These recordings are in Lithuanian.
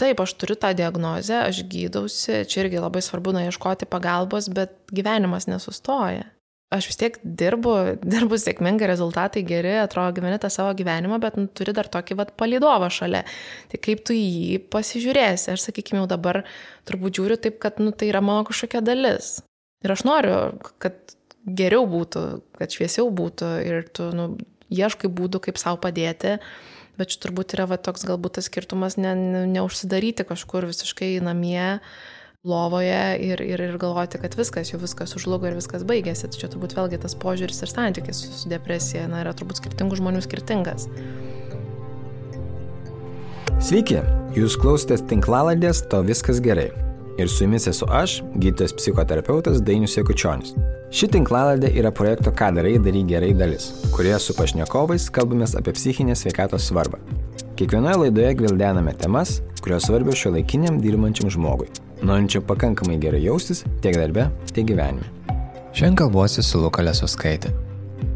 taip, aš turiu tą diagnozę, aš gydausi, čia irgi labai svarbu naieškoti pagalbos, bet gyvenimas nesustoja. Aš vis tiek dirbu, dirbu sėkmingai, rezultatai geri, atrodo, gyveni tą savo gyvenimą, bet nu, turi dar tokį vat palidovą šalia. Tai kaip tu jį pasižiūrėsi, aš sakykime, jau dabar turbūt žiūriu taip, kad nu, tai yra mano kažkokia dalis. Ir aš noriu, kad geriau būtų, kad šviesiau būtų ir tu nu, ieškai būdų, kaip savo padėti. Bet čia turbūt yra va, toks galbūt tas skirtumas ne, ne, neužsidaryti kažkur visiškai namie, lovoje ir, ir, ir galvoti, kad viskas, jau viskas užlugo ir viskas baigėsi. Čia turbūt vėlgi tas požiūris ir santykis su depresija na, yra turbūt skirtingų žmonių skirtingas. Sveiki, jūs klausotės tinklaladės, to viskas gerai. Ir su jumis esu aš, gydytojas psichoterapeutas Dainius Jekučionis. Ši tinklaladė yra projekto Ką darai, darai gerai dalis, kurioje su pašnekovais kalbamės apie psichinės sveikatos svarbą. Kiekvienoje laidoje gvildename temas, kurios svarbios šio laikiniam dirbančiam žmogui, norinčiam pakankamai gerai jaustis tiek darbe, tiek gyvenime. Šiandien kalbuosi su Lukalė Suskaitė,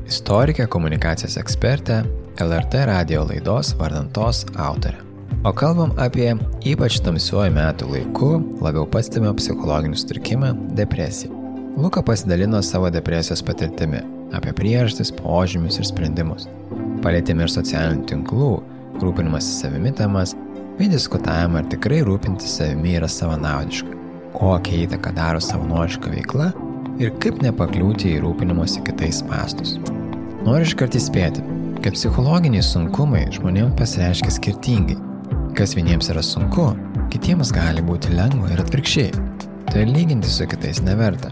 istorikė, komunikacijos ekspertė, LRT radio laidos vardantos autorė. O kalbam apie ypač tamsiuoju metų laiku labiau pastebimą psichologinį sutrikimą - depresiją. Luka pasidalino savo depresijos patirtimi, apie priežastis, požymius ir sprendimus. Palėtėme ir socialinių tinklų, rūpinimas savimi temas, bei diskutavimą, ar tikrai rūpintis savimi yra savanaudiška, kokią įtaką daro savanoriška veikla ir kaip nepakliūti į rūpinimuose kitais pastus. Noriu iškart įspėti, kad psichologiniai sunkumai žmonėms pasireiškia skirtingai. Kas vieniems yra sunku, kitiems gali būti lengva ir atvirkščiai. Tai lyginti su kitais neverta.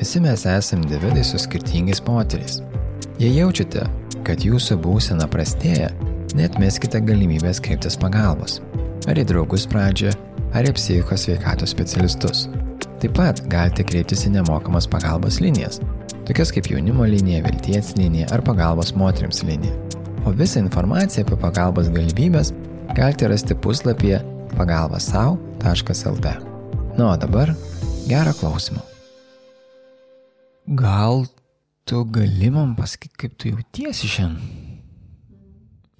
Visi mes esame individai su skirtingais potyriais. Jei jaučiate, kad jūsų būsena prastėja, net meskite galimybės kreiptis pagalbos. Ar į draugus pradžią, ar į psichikos sveikatos specialistus. Taip pat galite kreiptis į nemokamas pagalbos linijas, tokias kaip jaunimo linija, vilties linija ar pagalbos moteriams linija. O visą informaciją apie pagalbos galimybės galite rasti puslapyje pagalbasau.lt. Na, o dabar gerą klausimą. Gal tu gali man pasakyti, kaip tu jautiesi šiandien?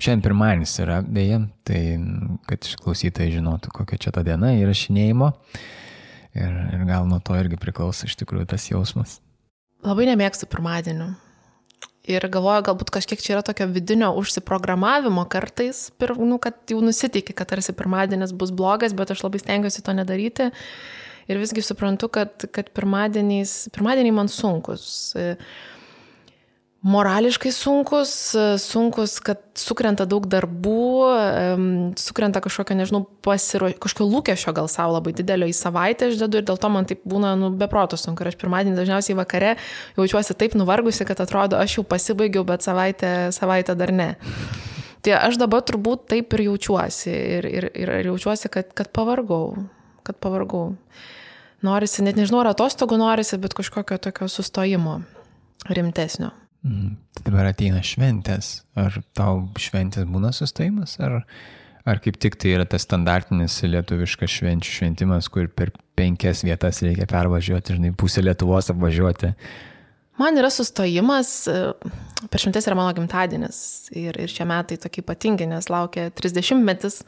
Šiandien pirmadienis yra, beje, tai kad išklausytojai žinotų, kokia čia ta diena įrašinėjimo. Ir, ir gal nuo to irgi priklauso iš tikrųjų tas jausmas. Labai nemėgstu pirmadienių. Ir galvoju, galbūt kažkiek čia yra tokio vidinio užsiprogramavimo kartais, pir, nu, kad jau nusiteikia, kad tarsi pirmadienis bus blogas, bet aš labai stengiuosi to nedaryti. Ir visgi suprantu, kad, kad pirmadieniai man sunkus. Morališkai sunkus, sunkus, kad sukrenta daug darbų, sukrenta kažkokio, nežinau, pasiro, kažkokio lūkesčio gal savo labai didelio į savaitę aš dedu ir dėl to man taip būna, nu, beproto sunku. Ir aš pirmadienį dažniausiai vakare jaučiuosi taip nuvargusi, kad atrodo, aš jau pasibaigiau, bet savaitę, savaitę dar ne. Tai aš dabar turbūt taip ir jaučiuosi. Ir, ir, ir jaučiuosi, kad, kad pavargau. Kad pavargau norisi, net nežinau, ar atostogų norisi, bet kažkokio tokio sustojimo rimtesnio. Mm. Tai dabar ateina šventės. Ar tau šventės būna sustojimas, ar, ar kaip tik tai yra tas standartinis lietuviškas švenčių šventimas, kur per penkias vietas reikia pervažiuoti, žinai, pusę Lietuvos apvažiuoti? Man yra sustojimas, per šventės yra mano gimtadienis ir, ir šie metai tokie ypatingi, nes laukia 30 metis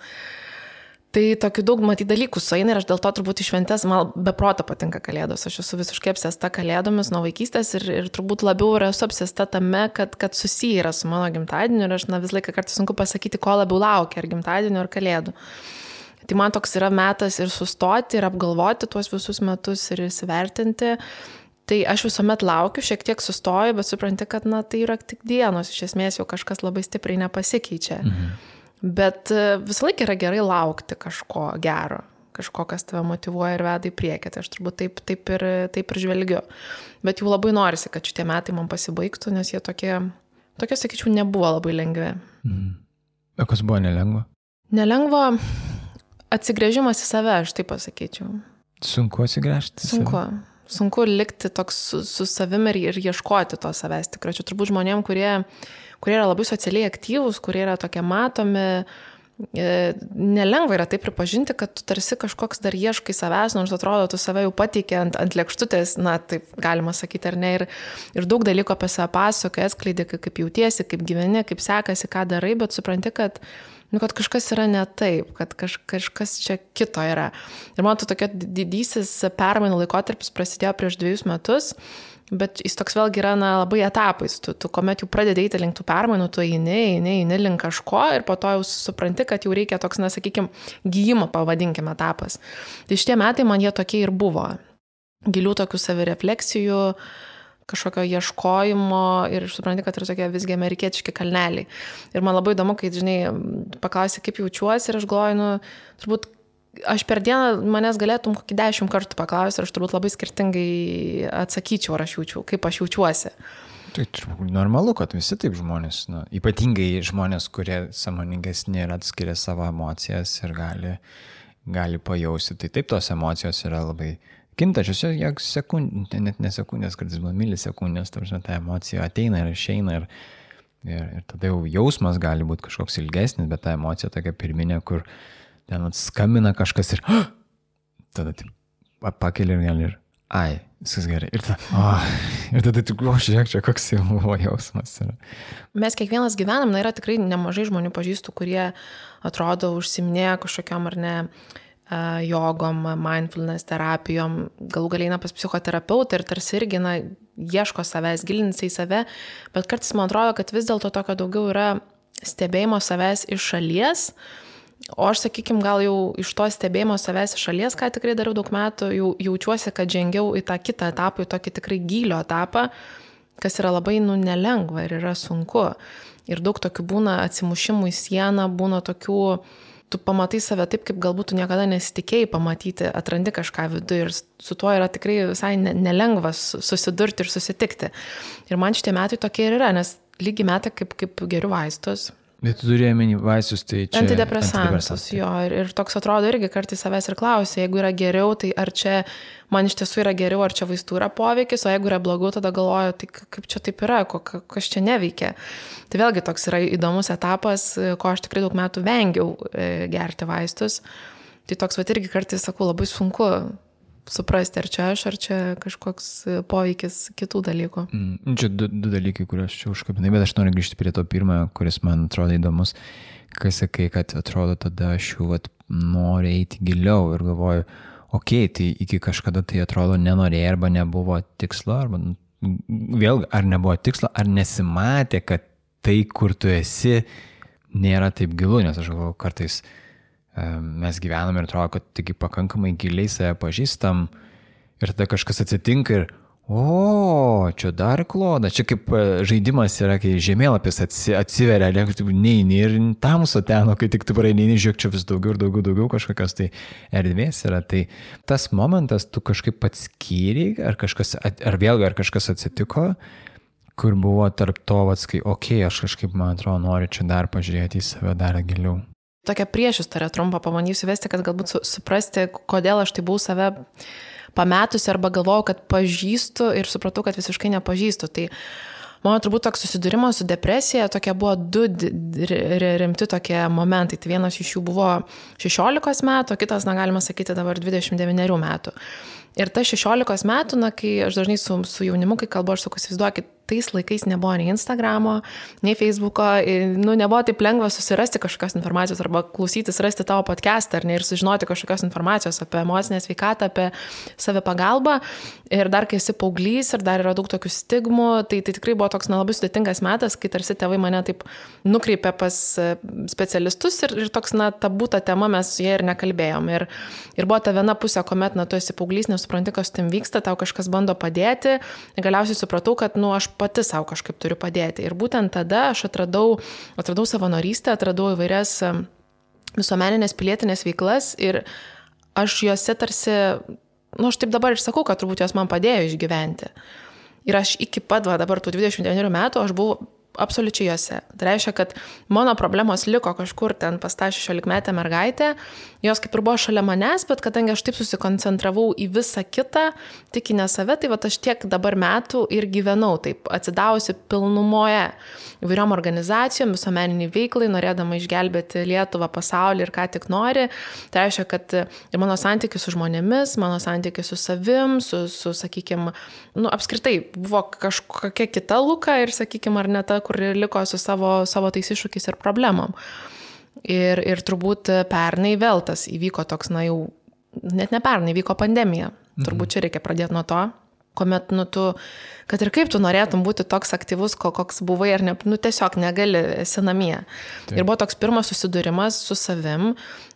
Tai tokių daug matyti dalykų sueina ir aš dėl to turbūt iš šventės, man beproto patinka kalėdos. Aš esu visiškai apsėsta kalėdomis nuo vaikystės ir, ir turbūt labiau esu apsėsta tame, kad, kad susiję yra su mano gimtadieniu ir aš na, vis laiką kartais sunku pasakyti, ko labiau laukia, ar gimtadienio, ar kalėdų. Tai man toks yra metas ir sustoti, ir apgalvoti tuos visus metus ir įsivertinti. Tai aš visuomet laukiu, šiek tiek sustoju, bet supranti, kad na, tai yra tik dienos, iš esmės jau kažkas labai stipriai nepasikeičia. Mhm. Bet e, visą laiką yra gerai laukti kažko gero, kažko, kas tave motivuoja ir veda į priekį. Tai aš turbūt taip, taip, ir, taip ir žvelgiu. Bet jau labai norisi, kad šitie metai man pasibaigtų, nes jie tokie, tokie sakyčiau, nebuvo labai lengvi. Mhm. O kas buvo nelengva? Nelengva atsigrėžimas į save, aš taip pasakyčiau. Sunku atsigręžti. Sunku. Save. Sunku likti toks su, su savimi ir, ir ieškoti to savęs. Tikrai čia turbūt žmonėm, kurie kurie yra labai socialiai aktyvūs, kurie yra tokie matomi. E, nelengva yra tai pripažinti, kad tu tarsi kažkoks dar ieškai savęs, nors atrodo, tu save jau pateikė ant, ant lėkštutės, na, taip galima sakyti, ar ne, ir, ir daug dalykų apie save pasakoja, atskleidė, kaip jautiesi, kaip gyveni, kaip sekasi, ką darai, bet supranti, kad nu, kad kažkas yra ne taip, kad kaž, kažkas čia kito yra. Ir man to tokia didysis permainų laikotarpis prasidėjo prieš dviejus metus. Bet jis toks vėlgi yra na, labai etapais. Tu, tu kuomet jau pradedi eiti link tų permainų, tu eini, eini, eini link kažko ir po to jau supranti, kad jau reikia toks, na, sakykime, gyjimo, pavadinkime, etapas. Tai šitie metai man jie tokie ir buvo. Gilių tokių savirefleksijų, kažkokio ieškojimo ir supranti, kad yra tokie visgi amerikietiški kalneliai. Ir man labai įdomu, kai, žinai, paklausai, kaip jaučiuosi ir aš galvoju, nu, turbūt aš per dieną manęs galėtum kokį dešimt kartų paklausti ir aš turbūt labai skirtingai atsakyčiau, ar aš jaučiu, kaip aš jaučiuosi. Tai normalu, kad visi taip žmonės, nu, ypatingai žmonės, kurie samoningesni ir atskiria savo emocijas ir gali, gali pajausti, tai taip tos emocijos yra labai kintačios, jog sekundės, net ne sekundės, kartais būna milisekundės, ta, ta emocija ateina ir išeina ir, ir, ir tada jau jausmas gali būti kažkoks ilgesnis, bet ta emocija tokia pirminė, kur ten atskambina kažkas ir oh! tada taip, pakeli ir gali ir, ai, viskas gerai. Ir, ta, oh, ir tada tik, o žiūrėk, čia koks jau jausmas. Yra. Mes kiekvienas gyvenam, na yra tikrai nemažai žmonių pažįstų, kurie atrodo užsiminėja kažkokiam ar ne jogom, mindfulness terapijom, galų galiai eina pas psichoterapeutą ir tarsi irgi, na, ieško savęs, gilinasi į save, bet kartais man atrodo, kad vis dėlto tokio daugiau yra stebėjimo savęs iš šalies, uh, O aš, sakykime, gal jau iš to stebėjimo savęs iš šalies, ką tikrai dariau daug metų, jau jaučiuosi, kad žengiau į tą kitą etapą, į tokį tikrai gilio etapą, kas yra labai, nu, nelengva ir yra sunku. Ir daug tokių būna atsimušimų į sieną, būna tokių, tu pamatai save taip, kaip galbūt tu niekada nesitikėjai pamatyti, atrandi kažką viduje ir su tuo yra tikrai visai nelengva susidurti ir susitikti. Ir man šitie metai tokie ir yra, nes lygi metai kaip, kaip geriu vaistus, Bet tu turėjai meni vaistus, tai čia. Antidepresantus, jo. Ir, ir toks atrodo irgi kartais savęs ir klausia, jeigu yra geriau, tai ar čia man iš tiesų yra geriau, ar čia vaistų yra poveikis, o jeigu yra blogiau, tada galvoju, tai kaip čia taip yra, ko, kas čia neveikia. Tai vėlgi toks yra įdomus etapas, ko aš tikrai daug metų vengiau e, gerti vaistus. Tai toks, va irgi kartais sakau, labai sunku suprasti, ar čia aš, ar čia kažkoks poveikis kitų dalykų. Mm, čia du, du dalykai, kuriuos čia užkabinai, bet aš noriu grįžti prie to pirmojo, kuris man atrodo įdomus, kai sakai, kad atrodo tada aš jau vat, noriu eiti giliau ir galvoju, okei, okay, tai iki kažkada tai atrodo nenorėjai arba nebuvo tikslo, arba nu, vėl ar nebuvo tikslo, ar nesimatė, kad tai, kur tu esi, nėra taip gilu, nes aš galvoju kartais, uh, mes gyvenam ir atrodo, kad tik pakankamai giliai save pažįstam ir tada kažkas atsitinka ir, o, čia dar kloda, čia kaip e, žaidimas yra, kai žemėlapis atsi, atsiveria, neini ir tamso ten, o kai tik tu praeini, žiūrėk, čia vis daugiau ir daugiau, daugiau kažkokios tai erdvės yra. Tai tas momentas tu kažkaip atskyriai, ar, kažkas, ar vėlgi, ar kažkas atsitiko, kur buvo tarp to, kai, okei, okay, aš kažkaip, man atrodo, noriu čia dar pažiūrėti į save dar giliau. Tokią priešistorę trumpą pabandysiu vesti, kad galbūt su, suprasti, kodėl aš tai buvau save pametusi arba galvojau, kad pažįstu ir supratau, kad visiškai nepažįstu. Tai mano turbūt toks susidūrimas su depresija, tokie buvo du rimti tokie momentai. Tai vienas iš jų buvo 16 metų, kitas, na galima sakyti, dabar 29 metų. Ir ta 16 metų, na, kai aš dažnai su, su jaunimu, kai kalbu, aš sakau, įsivaizduokit, tais laikais nebuvo nei Instagramo, nei Facebooko, nu, nebuvo taip lengva susirasti kažkokios informacijos arba klausytis, rasti tavo podcastą ar ne ir sužinoti kažkokios informacijos apie emocinę sveikatą, apie save pagalbą. Ir dar kai esi paauglys ir dar yra daug tokių stigmų, tai tai tikrai buvo toks nelabai sudėtingas metas, kai tarsi tėvai mane taip nukreipė pas e, specialistus ir, ir toks, na, ta būta tema mes su jie ir nekalbėjom. Ir, ir buvo ta viena pusė, kuomet, na, tu esi paauglys, nesupranti, kas tam vyksta, tau kažkas bando padėti. Galiausiai supratau, kad, nu, aš pati savo kažkaip turiu padėti. Ir būtent tada aš atradau, atradau savanorystę, atradau įvairias visuomeninės pilietinės veiklas ir aš juose tarsi, na, nu, aš taip dabar ir sakau, kad turbūt jos man padėjo išgyventi. Ir aš iki pat, va, dabar tų 29 metų, aš buvau absoliučiai juose. Tai reiškia, kad mano problemos liko kažkur ten pas tą 16 metę mergaitę, jos kaip ir buvo šalia manęs, bet kadangi aš taip susikoncentravau į visą kitą, tik į ne save, tai va aš tiek dabar metų ir gyvenau taip, atsidavusi pilnumoje įvairiom organizacijom, visuomeniniai veiklai, norėdama išgelbėti Lietuvą, pasaulį ir ką tik nori. Tai reiškia, kad ir mano santykius su žmonėmis, mano santykius su savim, su, su sakykime, nu, apskritai buvo kažkokia kita luka ir, sakykime, ar ne ta, kur liko su savo, savo tais iššūkiais ir problemom. Ir, ir turbūt pernai vėl tas įvyko toks, na jau, net ne pernai, vyko pandemija. Mhm. Turbūt čia reikia pradėti nuo to, kuomet, nu, tu, kad ir kaip tu norėtum būti toks aktyvus, koks buvai, ar ne, nu, tiesiog negali, esi namie. Taip. Ir buvo toks pirmas susidūrimas su savim,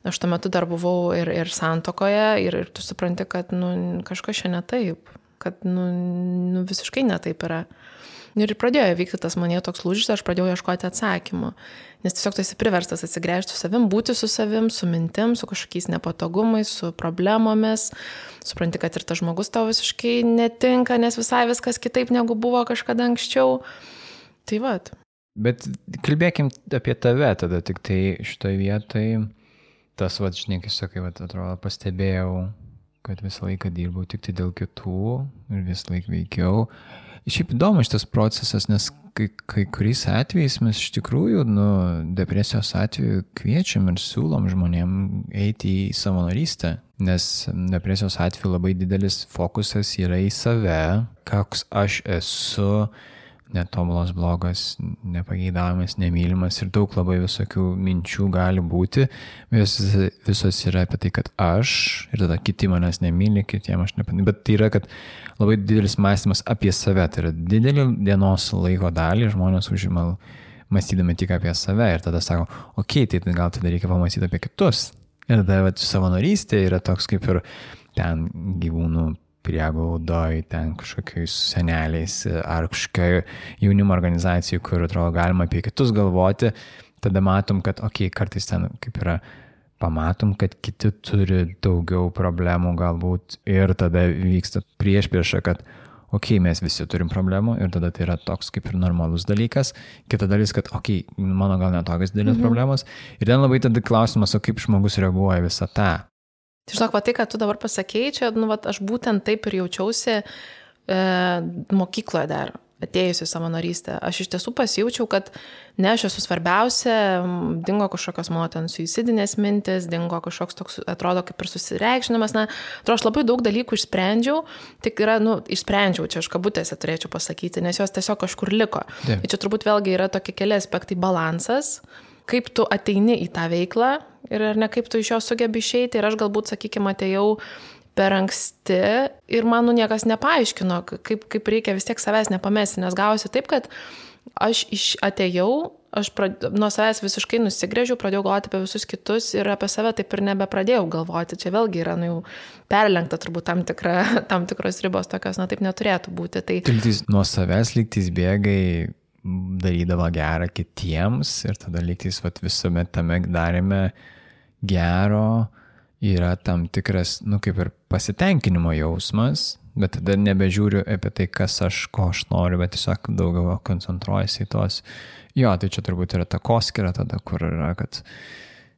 aš tuo metu dar buvau ir, ir santokoje, ir, ir tu supranti, kad, nu, kažkas čia ne taip, kad, nu, nu visiškai ne taip yra. Ir pradėjo vykti tas manie toks lūžis, aš pradėjau ieškoti atsakymų. Nes tiesiog tu esi priverstas atsigręžti su savim, būti su savim, su mintim, su kažkokiais nepatogumais, su problemomis. Supranti, kad ir tas žmogus tau visiškai netinka, nes visai viskas kitaip negu buvo kažkada anksčiau. Tai vad. Bet kalbėkim apie tave tada, tik tai šitoje vietoje tas, va, žinai, kai sakai, va, atrodo, pastebėjau, kad visą laiką dirbau tik tai dėl kitų ir visą laiką veikiau. Šiaip įdomu šitas procesas, nes kai, kai kuriais atvejais mes iš tikrųjų, nu, depresijos atveju kviečiam ir siūlom žmonėm eiti į savanorystę, nes depresijos atveju labai didelis fokusas yra į save, koks aš esu, netobulas, blogas, nepageidaujamas, nemylimas ir daug labai visokių minčių gali būti. Vis, visos yra apie tai, kad aš ir tada kiti manęs nemyli, kitiems aš nepamyliu. Bet tai yra, kad labai didelis mąstymas apie save. Tai yra didelį dienos laiko dalį žmonės užima mąstydami tik apie save ir tada sako, okei, okay, tai gal tada reikia pamastyti apie kitus. Ir tada vat, savanorystė yra toks kaip ir ten gyvūnų priegaudoj, ten kažkokiais seneliais ar kažkokio jaunimo organizacijų, kur atrodo galima apie kitus galvoti, tada matom, kad, okei, okay, kartais ten kaip yra, pamatom, kad kiti turi daugiau problemų galbūt ir tada vyksta prieš priešą, kad, okei, okay, mes visi turim problemų ir tada tai yra toks kaip ir normalus dalykas. Kita dalis, kad, okei, okay, mano gal netokios didelės mhm. problemos. Ir ten labai tada klausimas, o kaip žmogus reaguoja visą tą. Tai žinok, va tai, ką tu dabar pasakėjai, čia, nu, va, aš būtent taip ir jaučiausi e, mokykloje dar, atėjusi savanorystę. Aš iš tiesų pasijaučiau, kad ne aš esu svarbiausia, dingo kažkokios mano ten suicidinės mintis, dingo kažkoks toks, atrodo, kaip ir susireikšinimas. Na, atrodo, aš labai daug dalykų išsprendžiau, tik yra, nu, išsprendžiau, čia aš kabutėse turėčiau pasakyti, nes jos tiesiog kažkur liko. Yeah. Tai čia turbūt vėlgi yra tokie keli aspektai - balansas kaip tu ateini į tą veiklą ir ar ne kaip tu iš jos sugebi išeiti. Ir aš galbūt, sakykime, atėjau per anksti ir man nu niekas nepaaiškino, kaip, kaip reikia vis tiek savęs nepamesti, nes gausi taip, kad aš iš atėjau, aš prad... nuo savęs visiškai nusigrėžiau, pradėjau galvoti apie visus kitus ir apie save taip ir nebepradėjau galvoti. Čia vėlgi yra nu, jau perlenkta turbūt tam, tikra, tam tikros ribos tokios, na taip neturėtų būti. Tai... Lygtis nuo savęs lygtis bėgai darydavo gerą kitiems ir tada lygtais vat, visuomet tame darėme gero yra tam tikras, nu kaip ir pasitenkinimo jausmas, bet tada nebežiūriu apie tai, kas aš, ko aš noriu, bet tiesiog daugiau koncentruojasi į tos. Jo, tai čia turbūt yra ta koskira tada, kur yra, kad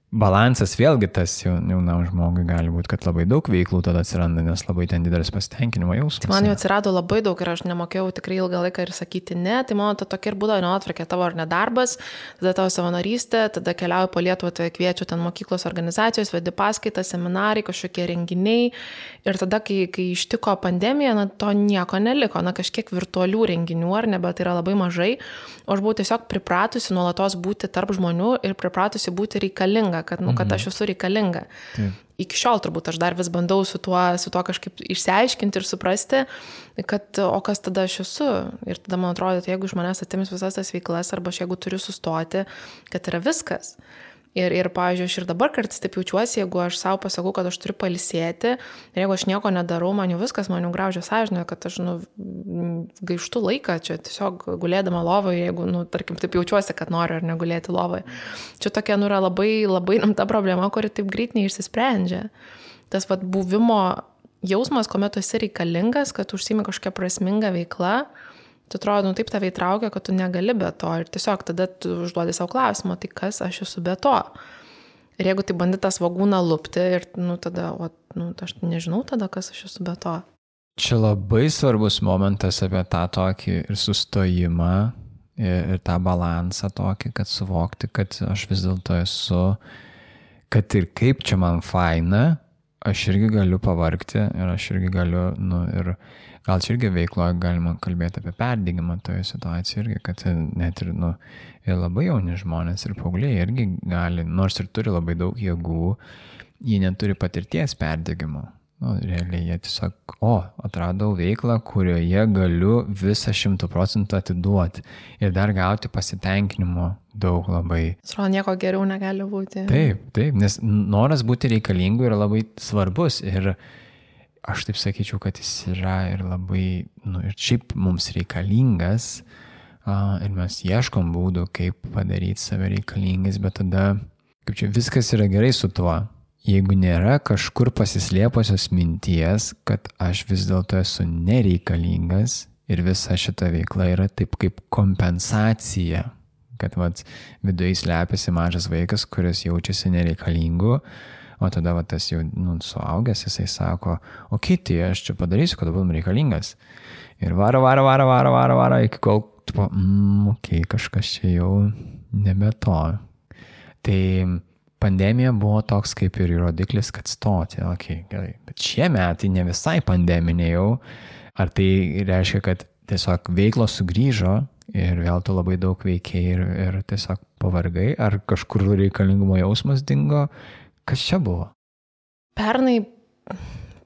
balansas vėlgi tas jaunam žmogui gali būti, kad labai daug veiklų tada atsiranda, nes labai ten didelis pasitenkinimo jausmas. Tai man jau atsirado labai daug ir aš nemokėjau tikrai ilgą laiką ir sakyti ne, tai mano ta tokia ir būdavo nuotvarkė tavo ar nedarbas, tada tavo savanorystė, tada keliauju po Lietuvą, tai kviečiu ten mokyklos organizacijos, vedi paskaitas, seminarai, kažkokie renginiai. Ir tada, kai, kai ištiko pandemija, na, to nieko neliko, na, kažkiek virtualių renginių ar ne, bet tai yra labai mažai, o aš buvau tiesiog pripratusi nuolatos būti tarp žmonių ir pripratusi būti reikalinga reikalinga, kad, nu, kad aš mhm. esu reikalinga. Taip. Iki šiol turbūt aš dar vis bandau su tuo, su tuo kažkaip išsiaiškinti ir suprasti, kad o kas tada aš esu. Ir tada man atrodo, tai jeigu iš manęs atims visas tas veiklas arba aš jeigu turiu sustoti, kad yra viskas. Ir, ir, pavyzdžiui, aš ir dabar kartais taip jaučiuosi, jeigu aš savo pasakau, kad aš turiu palisėti, ir jeigu aš nieko nedarau, man jau viskas, man jau graužia sąžinė, kad aš, nu, gaištu laiką čia tiesiog gulėdama lovoje, jeigu, nu, tarkim, taip jaučiuosi, kad noriu ar negulėti lovoje. Čia tokia, nu, yra labai, labai rimta problema, kuri taip greit neišsisprendžia. Tas, vad, buvimo jausmas, kuomet tu esi reikalingas, kad užsimi kažkokią prasmingą veiklą, tu atrodo, nu taip tave įtraukia, kad tu negali be to ir tiesiog tada tu užduodi savo klausimą, tai kas aš esu be to. Ir jeigu tai bandai tą svagūną lupti ir, nu, tada, o, nu, aš nežinau tada, kas aš esu be to. Čia labai svarbus momentas apie tą tokį ir sustojimą, ir, ir tą balansą tokį, kad suvokti, kad aš vis dėlto esu, kad ir kaip čia man faina, aš irgi galiu pavarkti ir aš irgi galiu, nu, ir gal čia irgi veikloje galima kalbėti apie perdygimą toje situacijoje irgi, kad net ir, nu, ir labai jauni žmonės ir paaugliai irgi gali, nors ir turi labai daug jėgų, jie neturi patirties perdygimo. Nu, realiai jie tiesiog, o, atradau veiklą, kurioje galiu visą šimtų procentų atiduoti ir dar gauti pasitenkinimo daug labai. Atrodo, nieko geriau negali būti. Taip, taip, nes noras būti reikalingu yra labai svarbus ir aš taip sakyčiau, kad jis yra ir labai, nu, ir šiaip mums reikalingas uh, ir mes ieškom būdų, kaip padaryti save reikalingais, bet tada, kaip čia viskas yra gerai su tuo. Jeigu nėra kažkur pasislėpusios minties, kad aš vis dėlto esu nereikalingas ir visa šita veikla yra taip kaip kompensacija, kad vat, viduje slepiasi mažas vaikas, kuris jaučiasi nereikalingu, o tada vat, tas jau nu, suaugęs, jisai sako, o kiti, aš čia padarysiu, kad būtum reikalingas. Ir varo, varo, varo, varo, varo, varo, iki kol, tu, mm, okei, okay, kažkas čia jau nebe to. Tai pandemija buvo toks kaip ir rodiklis, kad stoti, okei, okay, gerai. Bet šie metai ne visai pandeminiai jau. Ar tai reiškia, kad tiesiog veiklos sugrįžo ir vėl tu labai daug veikiai ir, ir tiesiog pavargai, ar kažkur reikalingumo jausmas dingo? Kas čia buvo? Pernai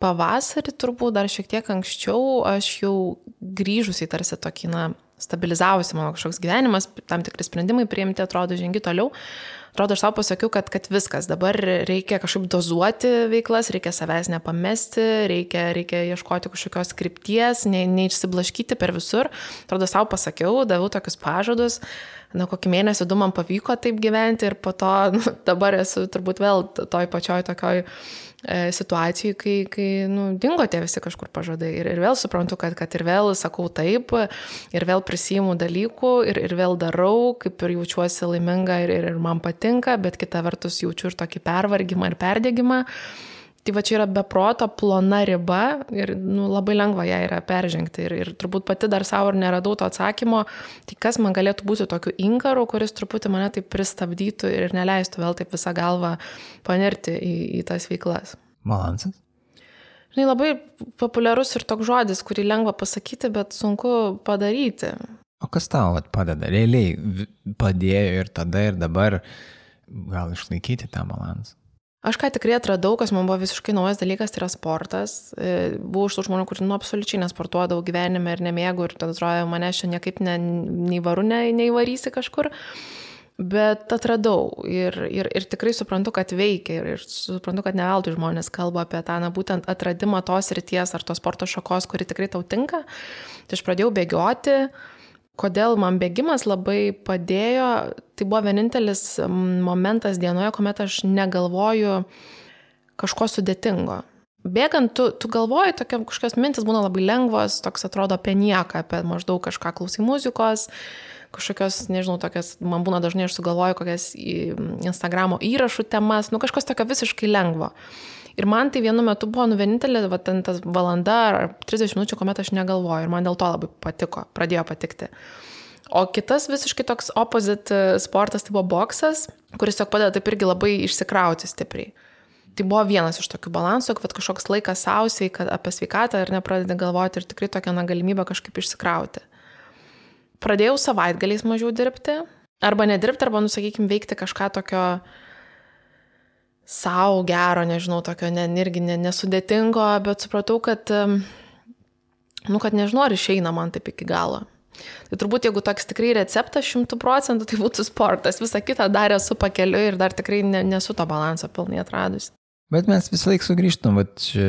pavasarį, turbūt dar šiek tiek anksčiau, aš jau grįžusiai tarsi tokį, na, stabilizavosi mano kažkoks gyvenimas, tam tikri sprendimai priimti, atrodo, žengi toliau. Atrodo, aš savo pasakiau, kad, kad viskas, dabar reikia kažkaip dozuoti veiklas, reikia savęs nepamesti, reikia, reikia ieškoti kažkokios krypties, ne, neišsiblaškyti per visur. Atrodo, savo pasakiau, daviau tokius pažadus, na, kokį mėnesį du man pavyko taip gyventi ir po to nu, dabar esu turbūt vėl toj pačioj tokioj situacijų, kai, kai nu, dingo tie visi kažkur pažadai. Ir, ir vėl suprantu, kad, kad ir vėl sakau taip, ir vėl prisijimu dalykų, ir, ir vėl darau, kaip ir jaučiuosi laiminga ir, ir, ir man patinka, bet kita vertus jaučiu ir tokį pervargimą ir perdėgymą. Tai va čia yra beproto plona riba ir nu, labai lengva ją yra peržengti. Ir, ir turbūt pati dar savo ir neradau to atsakymo, tai kas man galėtų būti tokiu inkaru, kuris truputį mane taip pristabdytų ir neleistų vėl taip visą galvą panerti į, į tas veiklas. Balansas? Žinai, labai populiarus ir toks žodis, kurį lengva pasakyti, bet sunku padaryti. O kas tau padeda? Realiai padėjo ir tada, ir dabar gal išlaikyti tą balansą? Aš ką tikrai atradau, kas man buvo visiškai naujas dalykas, tai yra sportas. E, buvau iš tų žmonių, kurie nu absoliučiai nesportuodavau gyvenime ir nemėgau ir tada atrodo, mane šiandien niekaip ne, nei varu, nei, nei varysi kažkur. Bet atradau ir, ir, ir tikrai suprantu, kad veikia ir, ir suprantu, kad ne veltui žmonės kalba apie tą, na, būtent atradimą tos ryties ar tos sporto šakos, kuri tikrai tau tinka. Tai aš pradėjau bėgioti, uh, Kodėl man bėgimas labai padėjo, tai buvo vienintelis momentas dienoje, kuomet aš negalvoju kažko sudėtingo. Bėgant, tu, tu galvoji, tokia kažkokios mintis būna labai lengvos, toks atrodo apie nieką, apie maždaug kažką klausai muzikos, kažkokios, nežinau, tokias, man būna dažnai aš sugalvoju kokias Instagramo įrašų temas, nu kažkas tokio visiškai lengvo. Ir man tai vienu metu buvo nu vienintelė, va, ten tas valanda ar 30 minučių, kuomet aš negalvoju. Ir man dėl to labai patiko, pradėjo patikti. O kitas visiškai toks opposite sportas tai buvo boksas, kuris tiesiog padeda taip irgi labai išsikrauti stipriai. Tai buvo vienas iš tokių balansų, kad kažkoks laikas sausiai, kad apie sveikatą ir nepradedi galvoti ir tikrai tokią na, galimybę kažkaip išsikrauti. Pradėjau savaitgaliais mažiau dirbti, arba nedirbti, arba, nusakykime, veikti kažką tokio savo gero, nežinau, tokio ne, irgi ne, nesudėtingo, bet supratau, kad, nu, kad nežinau, ar išeina man taip iki galo. Tai turbūt jeigu toks tikrai receptas šimtų procentų, tai būtų sportas. Visą kitą dar esu pakeliu ir dar tikrai ne, nesu to balanso pilnai atradus. Bet mes visą laiką sugrįžtam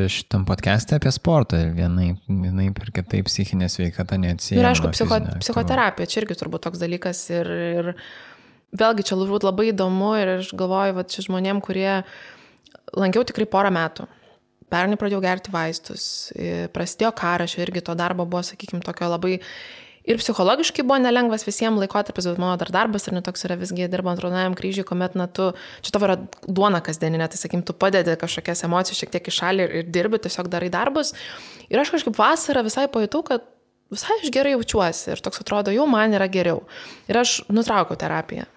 šitam podcast'e apie sportą. Vienai, vienai per kitaip psichinė sveikata neatsijama. Ir aišku, psicho, psichoterapija čia irgi turbūt toks dalykas. Ir, ir vėlgi čia turbūt labai įdomu ir aš galvoju, va, čia žmonėm, kurie lankiau tikrai porą metų. Pernai pradėjau gerti vaistus, prasidėjo karas, irgi to darbo buvo, sakykime, tokio labai ir psichologiškai buvo nelengvas visiems laikotarpis, bet mano dar darbas ir netoks yra visgi dirbant raudonajam kryžiui, kuomet na, tu, čia tavo yra duona kasdieninė, tai sakykim, tu padedi kažkokias emocijas šiek tiek į šalį ir, ir dirbi, tiesiog darai darbus. Ir aš kažkaip vasarą visai pajutau, kad visai aš gerai jaučiuosi ir toks atrodo, jau man yra geriau. Ir aš nutraukiau terapiją.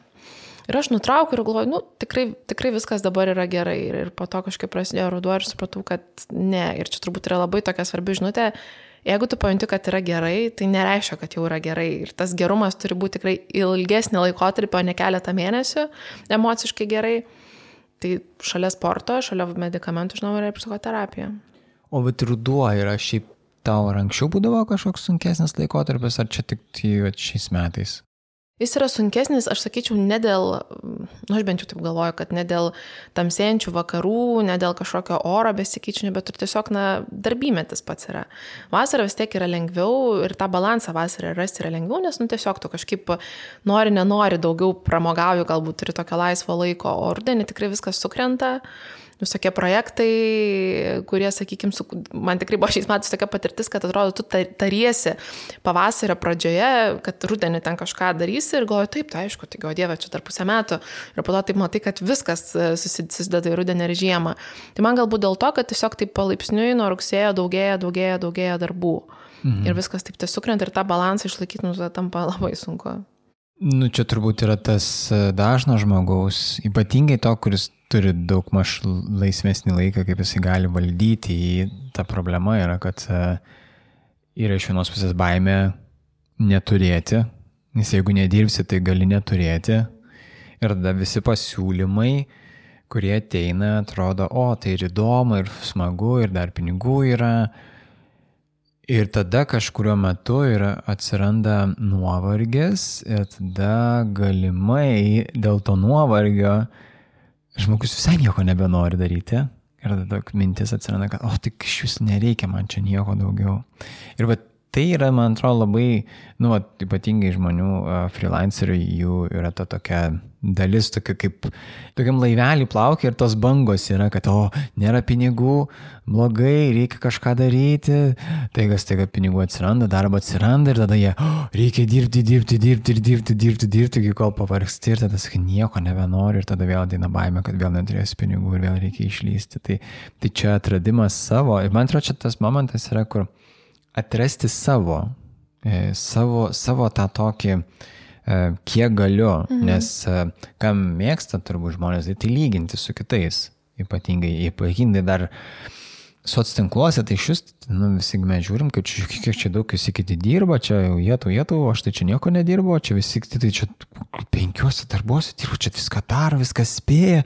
Ir aš nutraukiu ir galvoju, nu, tikrai, tikrai viskas dabar yra gerai. Ir, ir po to kažkaip prasidėjo ruduo ir supratau, kad ne. Ir čia turbūt yra labai tokia svarbi žinutė. Jeigu tu pajunti, kad yra gerai, tai nereiškia, kad jau yra gerai. Ir tas gerumas turi būti tikrai ilgesnį laikotarpį, o ne keletą mėnesių emociškai gerai. Tai šalia sporto, šalia medikamentų, žinau, yra psichoterapija. O bet ruduo yra šiaip tau ar anksčiau būdavo kažkoks sunkesnis laikotarpis, ar čia tik tai, šiais metais? Jis yra sunkesnis, aš sakyčiau, ne dėl, nu aš bent jau taip galvoju, kad ne dėl tamsėjančių vakarų, ne dėl kažkokio oro besikeičiančio, bet ir tiesiog, na, darbymetis pats yra. Vasara vis tiek yra lengviau ir tą balansą vasarą rasti yra lengviau, nes, nu, tiesiog tu kažkaip nori, nenori, daugiau pramogauju, galbūt turi tokio laisvo laiko, o rudenį tikrai viskas sukrenta. Uh, visokie projektai, kurie, sakykime, su, man tikrai buvo šiais metais tokia patirtis, kad atrodo, tu tariesi pavasario pradžioje, kad rudenį ten kažką darysi ir galvoju, taip, tai aišku, tai gal dieve, čia dar pusę metų. Ir po to taip matai, kad viskas e, susideda į rudenį ir žiemą. Tai man galbūt dėl to, kad tiesiog taip palaipsniui nuo rugsėjo daugėja, daugėja, daugėja darbų. Mhm. Ir viskas taip tiesiog sukrenta ir tą balansą išlaikyti, nu, tampa labai sunku. Nu, čia turbūt yra tas e, dažno žmogaus, ypatingai to, kuris turi daug maž laisvesnį laiką, kaip jisai gali valdyti jį. Ta problema yra, kad e, yra iš vienos pusės baime neturėti, nes jeigu nedirbsi, tai gali neturėti. Ir tada visi pasiūlymai, kurie ateina, atrodo, o tai ir įdomu, ir smagu, ir dar pinigų yra. Ir tada kažkurio metu yra, atsiranda nuovargis ir tada galimai dėl to nuovargio žmogus visai nieko nebenori daryti. Ir tada mintis atsiranda, kad, o tik iš vis nereikia man čia nieko daugiau. Ir va tai yra, man atrodo, labai, nu, va, ypatingai žmonių, freelancerių, jų yra ta tokia dalis, tokia kaip, tokiam laivelį plaukia ir tos bangos yra, kad, o, nėra pinigų, blogai, reikia kažką daryti, tai taiga pinigų atsiranda, darbo atsiranda ir tada jie, oh, reikia dirbti, dirbti, dirbti ir dirbti, dirbti, dirbti, iki kol pavargsti. Ir tada sakai, nieko nebenori ir tada vėl ateina baime, kad vėl neturėsi pinigų ir vėl reikia išlysti. Tai, tai čia atradimas savo. Ir man atrodo, čia tas momentas yra, kur atrasti savo, e, savo, savo tą tokį, e, kiek galiu, mhm. nes e, kam mėgsta turbūt žmonės, tai, tai lyginti su kitais, ypatingai, ypatingai dar soctinkluose, tai šis, nu, visi mes žiūrim, kad čia, kiek čia daug visi kiti dirba, čia jau jėtų, jėtų, aš tai čia nieko nedirbu, čia visi kiti, tai čia penkiuose darbuose dirbu, čia viską daro, viską spėja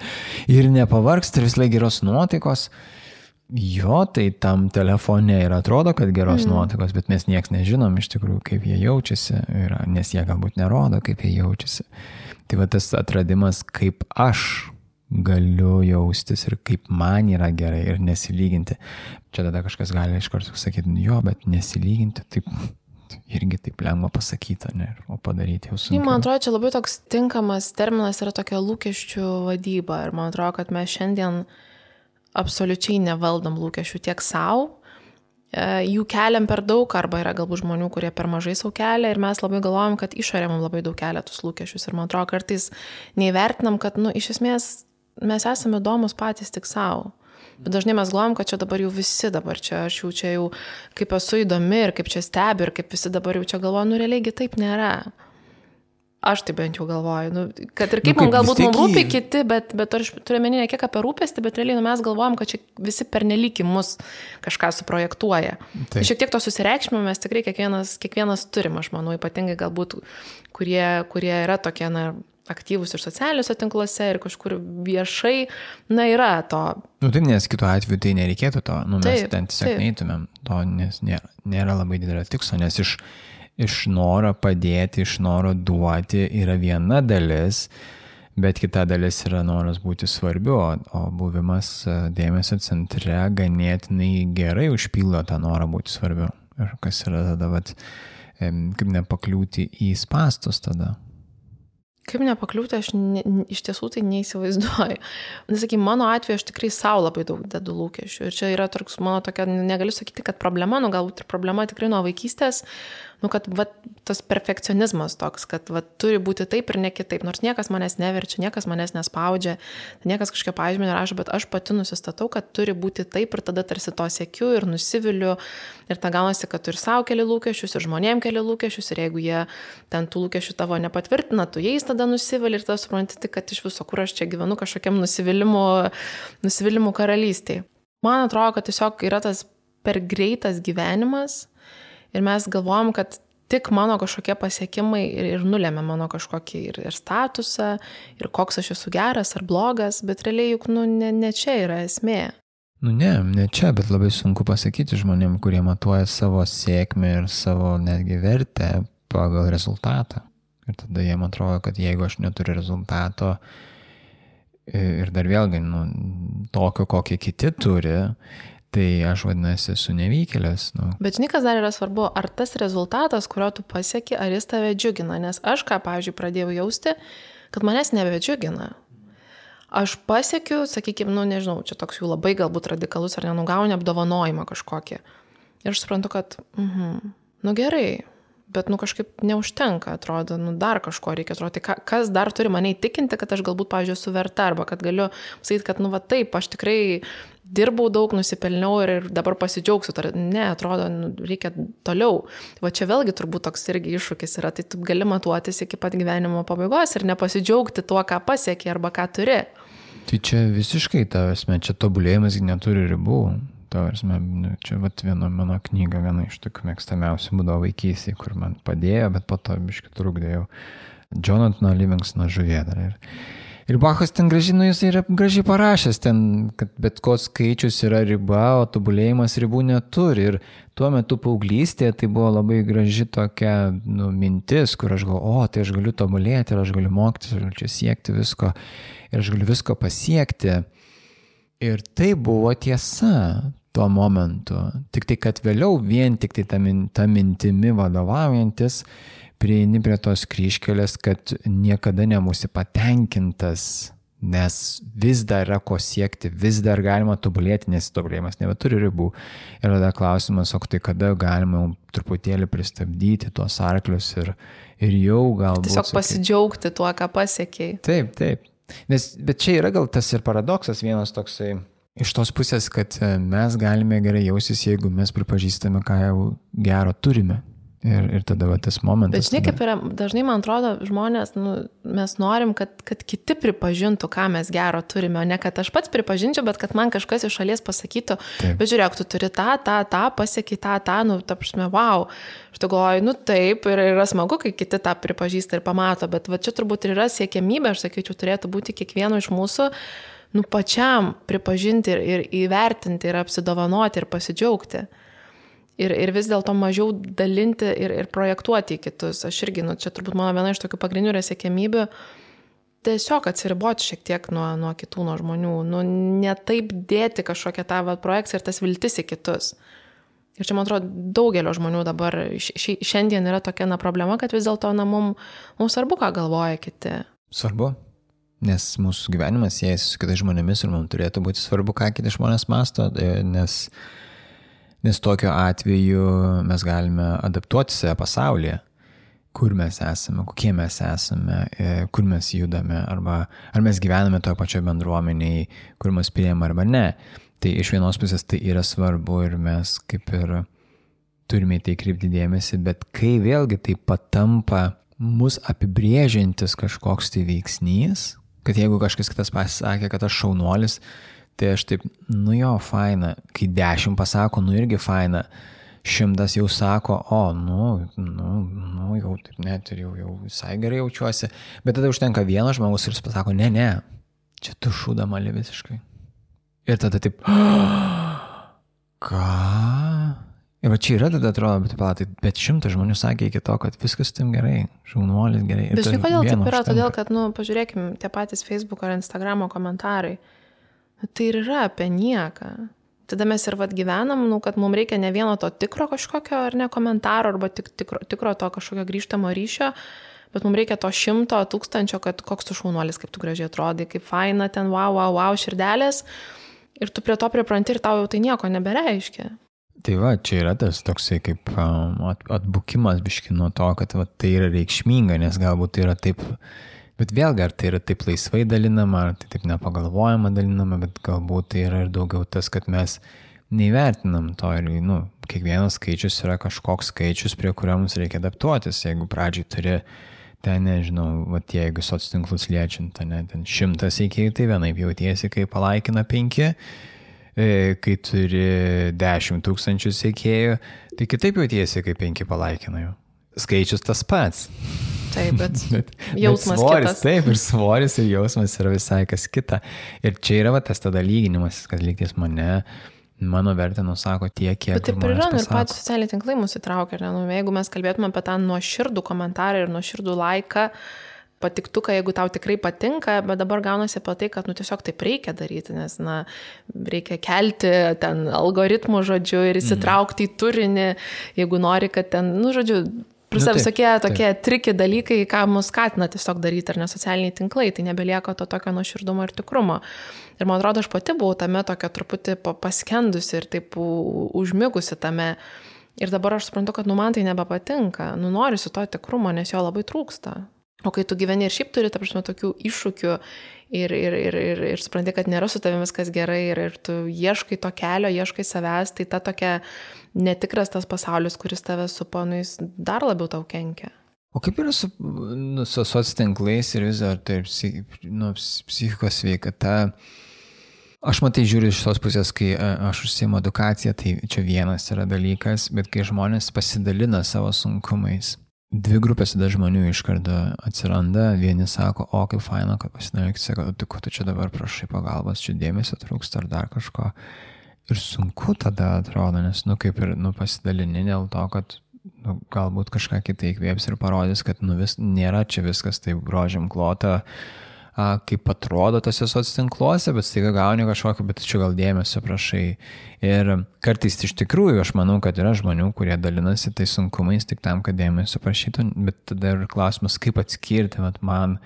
ir nepavargsta ir vis laik geros nuotaikos. Jo, tai tam telefone ir atrodo, kad geros mm. nuotaikos, bet mes nieks nežinom iš tikrųjų, kaip jie jaučiasi, ir, nes jie galbūt nerodo, kaip jie jaučiasi. Tai va tas atradimas, kaip aš galiu jaustis ir kaip man yra gerai ir nesilyginti. Čia tada kažkas gali iš karto sakyti, nu jo, bet nesilyginti, taip irgi taip lengva pasakyti, ne, o padaryti jau sunku. Man atrodo, čia labai toks tinkamas terminas yra tokia lūkesčių vadyba ir man atrodo, kad mes šiandien uh, absoliučiai nevaldom lūkesčių tiek savo, e, jų keliam per daug, arba yra galbūt žmonių, kurie per mažai savo kelia ir mes labai galvojam, kad išorė mums labai daug kelia tus lūkesčius ir man atrodo kartais neįvertinam, kad, nu, iš esmės mes esame įdomus patys tik savo. Bet dažnai mes galvojam, kad čia dabar jau visi dabar čia, aš jau čia jau kaip esu įdomi ir kaip čia stebi ir kaip visi dabar jau čia galvoja, nu realiai taip nėra. Aš tai bent jau galvoju, nu, kad ir kaip, nu, kaip man galbūt mums rūpi kiti, bet, bet aš turiu menį ne kiek apie rūpestį, bet realiai nu, mes galvojam, kad čia visi pernelyg į mus kažką suprojektuoja. Tai šiek tiek to susireikšmio mes tikrai kiekvienas, kiekvienas turim, aš manau, ypatingai galbūt, kurie, kurie yra tokie, na, aktyvus ir socialiniuose tinkluose ir kažkur viešai, na, yra to. Nu, tai nes kitu atveju tai nereikėtų to, nu, mes taip, ten tiesiog taip. neįtumėm to, nes nėra, nėra labai didelio tikslo, nes iš iš noro padėti, iš noro duoti yra viena dalis, bet kita dalis yra noras būti svarbiu, o buvimas e, dėmesio centre ganėtinai gerai užpildo tą norą būti svarbiu. Ir kas yra tada, vat, kaip nepakliūti į spastus tada. Kaip nepakliūti, aš ne, iš tiesų tai neįsivaizduoju. Nesakykime, mano atveju aš tikrai savo labai daug dedu lūkesčių. Ir čia yra toks mano tokia, negaliu sakyti, kad problema, nu galbūt ir problema tikrai nuo vaikystės, nu, kad va, tas perfekcionizmas toks, kad va, turi būti taip ir ne kitaip, nors niekas manęs neverčia, niekas manęs nespaudžia, niekas kažkokia pažymė nerašo, bet aš pati nusistatau, kad turi būti taip ir tada tarsi to sėkiu ir nusiviliu ir ta gaunasi, kad tu ir savo keli lūkesčius, ir žmonėm keli lūkesčius ir jeigu jie ten tų lūkesčių tavo nepatvirtina, tu jais tada nusivili ir tada supranti, kad iš viso, kur aš čia gyvenu, kažkokiam nusivylimų, nusivylimų karalystėje. Man atrodo, kad tiesiog yra tas per greitas gyvenimas ir mes galvojam, kad tik mano kažkokie pasiekimai ir, ir nulėmė mano kažkokį ir, ir statusą, ir koks aš esu geras ar blogas, bet realiai juk nu, ne, ne čia yra esmė. Nu ne, ne čia, bet labai sunku pasakyti žmonėm, kurie matuoja savo sėkmę ir savo netgi vertę pagal rezultatą. Ir tada jiem atrodo, kad jeigu aš neturiu rezultato ir dar vėlgi, nu, tokio, kokį kiti turi, Tai aš vadinasi esu nevykėlis. Nu. Bet žinai, kas dar yra svarbu, ar tas rezultatas, kurio tu pasieki, ar jis tave džiugina. Nes aš ką, pavyzdžiui, pradėjau jausti, kad manęs nebedžiugina. Aš pasiekiu, sakykime, nu nežinau, čia toks jau labai galbūt radikalus ar nenugauni apdovanojimą kažkokį. Ir aš suprantu, kad, mhm, nu gerai, bet nu kažkaip neužtenka, atrodo, nu dar kažko reikia, atrodo, tai ka, kas dar turi mane įtikinti, kad aš galbūt, pavyzdžiui, esu verta, arba kad galiu sakyti, kad, nu va taip, aš tikrai dirbau daug, nusipelniau ir, ir dabar pasidžiaugsiu, tar, ne, atrodo, nu, reikia toliau. Va čia vėlgi turbūt toks irgi iššūkis yra, tai tu gali matuotis iki pat gyvenimo pabaigos ir nepasidžiaugti tuo, ką pasiekė arba ką turi. Tai čia visiškai ta esmė, čia tobulėjimas neturi ribų. Tavarsime, nu, čia vat viena mano knyga, viena iš tokių mėgstamiausių būdavo vaikystėje, kur man padėjo, bet po to biškai trukdėjau. Jonathan Livingstono žuvėdara. Ir, ir Bachas ten gražiai, nu jis yra gražiai parašęs ten, kad bet koks skaičius yra riba, o tobulėjimas ribų neturi. Ir tuo metu paauglystėje tai buvo labai graži tokia nu, mintis, kur aš galvoju, o tai aš galiu tobulėti ir aš galiu mokytis, aš galiu čia siekti visko ir aš galiu visko pasiekti. Ir tai buvo tiesa tuo momentu. Tik tai, kad vėliau vien tik tai ta, min, ta mintimi vadovaujantis, prieini prie tos kryškelės, kad niekada nemusi patenkintas, nes vis dar yra ko siekti, vis dar galima tobulėti, nes tobulėjimas nebeturi ribų. Ir tada klausimas, o tai kada galima truputėlį pristabdyti tuos arklius ir, ir jau galbūt... Tiesiog pasidžiaugti tuo, ką pasiekėjai. Taip, taip. Nes, bet čia yra gal tas ir paradoksas vienas toksai Iš tos pusės, kad e, mes galime gerai jausis, jeigu mes pripažįstame, ką jau gero turime. Ir, ir tada va, tas momentas. Bet žinai, kaip yra, dažnai man atrodo, žmonės, nu, mes norim, kad, kad kiti pripažintų, ką mes gero turime, o ne kad aš pats pripažinčiau, bet kad man kažkas iš šalies pasakytų, taip. bet žiūrėk, tu turi tą, tą, tą, pasiekai tą, tą, nu, ta prasme, wow. Aš tu galvoju, nu taip, ir yra smagu, kai kiti tą pripažįsta ir pamato, bet va čia turbūt ir yra siekiamybė, aš sakyčiau, turėtų būti kiekvieno iš mūsų nu pačiam pripažinti ir, ir įvertinti ir apsidovanoti ir pasidžiaugti. Ir, ir vis dėlto mažiau dalinti ir, ir projektuoti į kitus. Aš irgi, nu, čia turbūt mano viena iš tokių pagrindinių yra siekėmybių tiesiog atsiriboti šiek tiek nuo, nuo kitų, nuo žmonių, nu, ne taip dėti kažkokią tą va, projekciją ir tas viltis į kitus. Ir čia, man atrodo, daugelio žmonių dabar ši, šiandien yra tokia na, problema, kad vis dėlto mums mum svarbu, ką galvoja kiti. Svarbu. Nes mūsų gyvenimas siejasi su kitais žmonėmis ir mums turėtų būti svarbu, ką kiti žmonės masto, e, nes, nes tokiu atveju mes galime adaptuoti save pasaulyje, kur mes esame, kokie mes esame, e, kur mes judame, arba ar mes gyvename toje pačioje bendruomeniai, kur mus priema arba ne. Tai iš vienos pusės tai yra svarbu ir mes kaip ir turime į tai kreipti dėmesį, bet kai vėlgi tai patampa mus apibrėžiantis kažkoks tai veiksnys, kad jeigu kažkas kitas pasakė, kad aš šaunuolis, tai aš taip, nu jo, faina, kai dešimt pasako, nu irgi faina, šimtas jau sako, o, nu, nu, nu jau taip net ir jau, jau visai gerai jaučiuosi, bet tada užtenka vienas žmogus ir jis pasako, ne, ne, čia tu šūda mali visiškai. Ir tada taip, ką? Ir va čia yra tada atrodo, bet, pala, tai, bet šimtas žmonių sakė iki to, kad viskas tam gerai, šaunuolis gerai. Bet žinai, kodėl taip yra? Užtenka. Todėl, kad, nu, pažiūrėkime, tie patys Facebook ar Instagram komentarai. Nu, tai ir yra apie nieką. Tada mes ir vad gyvenam, nu, kad mums reikia ne vieno to tikro kažkokio ar ne komentaro, arba tik, tikro, tikro to kažkokio grįžtamo ryšio, bet mums reikia to šimto, tūkstančio, kad koks tu šaunuolis, kaip tu gražiai atrodai, kaip faina ten, wow, wow, wow, širdelės. Ir tu prie to pripranti ir tau jau tai nieko nebereiškia. Tai va, čia yra tas toksai kaip um, atbukimas biški nuo to, kad va, tai yra reikšminga, nes galbūt tai yra taip, bet vėlgi ar tai yra taip laisvai dalinama, ar tai taip nepagalvojama dalinama, bet galbūt tai yra ir daugiau tas, kad mes neįvertinam to ir, nu, kiekvienas skaičius yra kažkoks skaičius, prie kurio mums reikia adaptuotis. Jeigu pradžiai turi ten nežinau, va, jeigu soc tinklus liečiant, ne, ten šimtas įkėjų, tai vienaip jautiesi, kai palaikina penki, e, kai turi dešimt tūkstančių sėkėjų, tai kitaip jautiesi, kai penki palaikina jau. Skaičius tas pats. Taip, bet, bet jausmas bet svoris, kitas. Taip, ir svoris, ir jausmas yra visai kas kita. Ir čia yra va, tas tada lyginimas, kad lygis mane mano vertę nusako tiek, kiek. Bet taip ir yra, nu ir patys socialiniai tinklai mūsų įtraukia. Ne? Nu, jeigu mes kalbėtume apie tą nuoširdų komentarą ir nuoširdų laiką, patiktuką, jeigu tau tikrai patinka, bet dabar gaunasi apie tai, kad nu, tiesiog taip reikia daryti, nes na, reikia kelti ten algoritmų žodžiu ir įsitraukti į turinį, jeigu nori, kad ten, nu, žodžiu, Plus nu, visokie tokie taip. triki dalykai, ką mus skatina tiesiog daryti, ar ne socialiniai tinklai, tai nebelieka to tokio nuoširdumo ir tikrumo. Ir man atrodo, aš pati buvau tame tokio truputį paskendusi ir taip užmigusi tame. Ir dabar aš suprantu, kad nu man tai nebepatinka, nu noriu su to tikrumo, nes jo labai trūksta. O kai tu gyveni ir šiaip turi, ta prasme, tokių iššūkių ir, ir, ir, ir, ir supranti, kad nėra su tavimi viskas gerai ir, ir tu ieškai to kelio, ieškai savęs, tai ta tokia netikras tas pasaulis, kuris tave supa, nu jis dar labiau tau kenkia. O kaip yra su, nu, su soc tinklais ir vis dar tai nu, psichikos sveikata? Aš matai žiūriu iš tos pusės, kai e, aš užsiimu edukaciją, tai čia vienas yra dalykas, bet kai žmonės pasidalina savo sunkumais, dvi grupės tada žmonių iš karto atsiranda, vieni sako, o kaip faina, kad pasidalinai, sako, tai ko tu čia dabar prašai pagalbos, čia dėmesio trūksta ar dar kažko. Ir sunku tada atrodo, nes, nu, kaip ir, nu, pasidalini dėl to, kad nu, galbūt kažką kitai įkvėps ir parodys, kad, nu, vis, nėra čia viskas taip grožiam klota, a, kaip atrodo tose socitinkluose, bet staiga gauni kažkokį, bet čia gal dėmesio prašai. Ir kartais iš tikrųjų aš manau, kad yra žmonių, kurie dalinasi tai sunkumais tik tam, kad dėmesio prašytų, bet tada ir klausimas, kaip atskirti, vat, man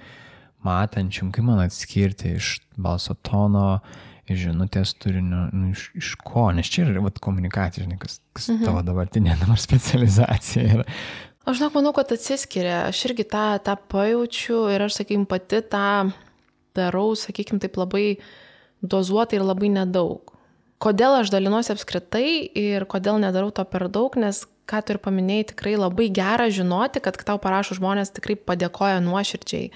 matančiam, kaip man atskirti iš balso tono, iš žinutės turinio, nu, iš, iš ko, nes čia yra vat, komunikacija, žinai, kas, kas mhm. tavo dabartinė dabar specializacija yra. Aš žinok, manau, kad atsiskiria. Aš irgi tą, tą pajaučiu ir aš, sakykim, pati tą darau, sakykim, taip labai dozuotai ir labai nedaug. Kodėl aš dalinuosi apskritai ir kodėl nedarau to per daug, nes, ką tu ir paminėjai, tikrai labai gera žinoti, kad tau parašo žmonės tikrai padėkoja nuoširdžiai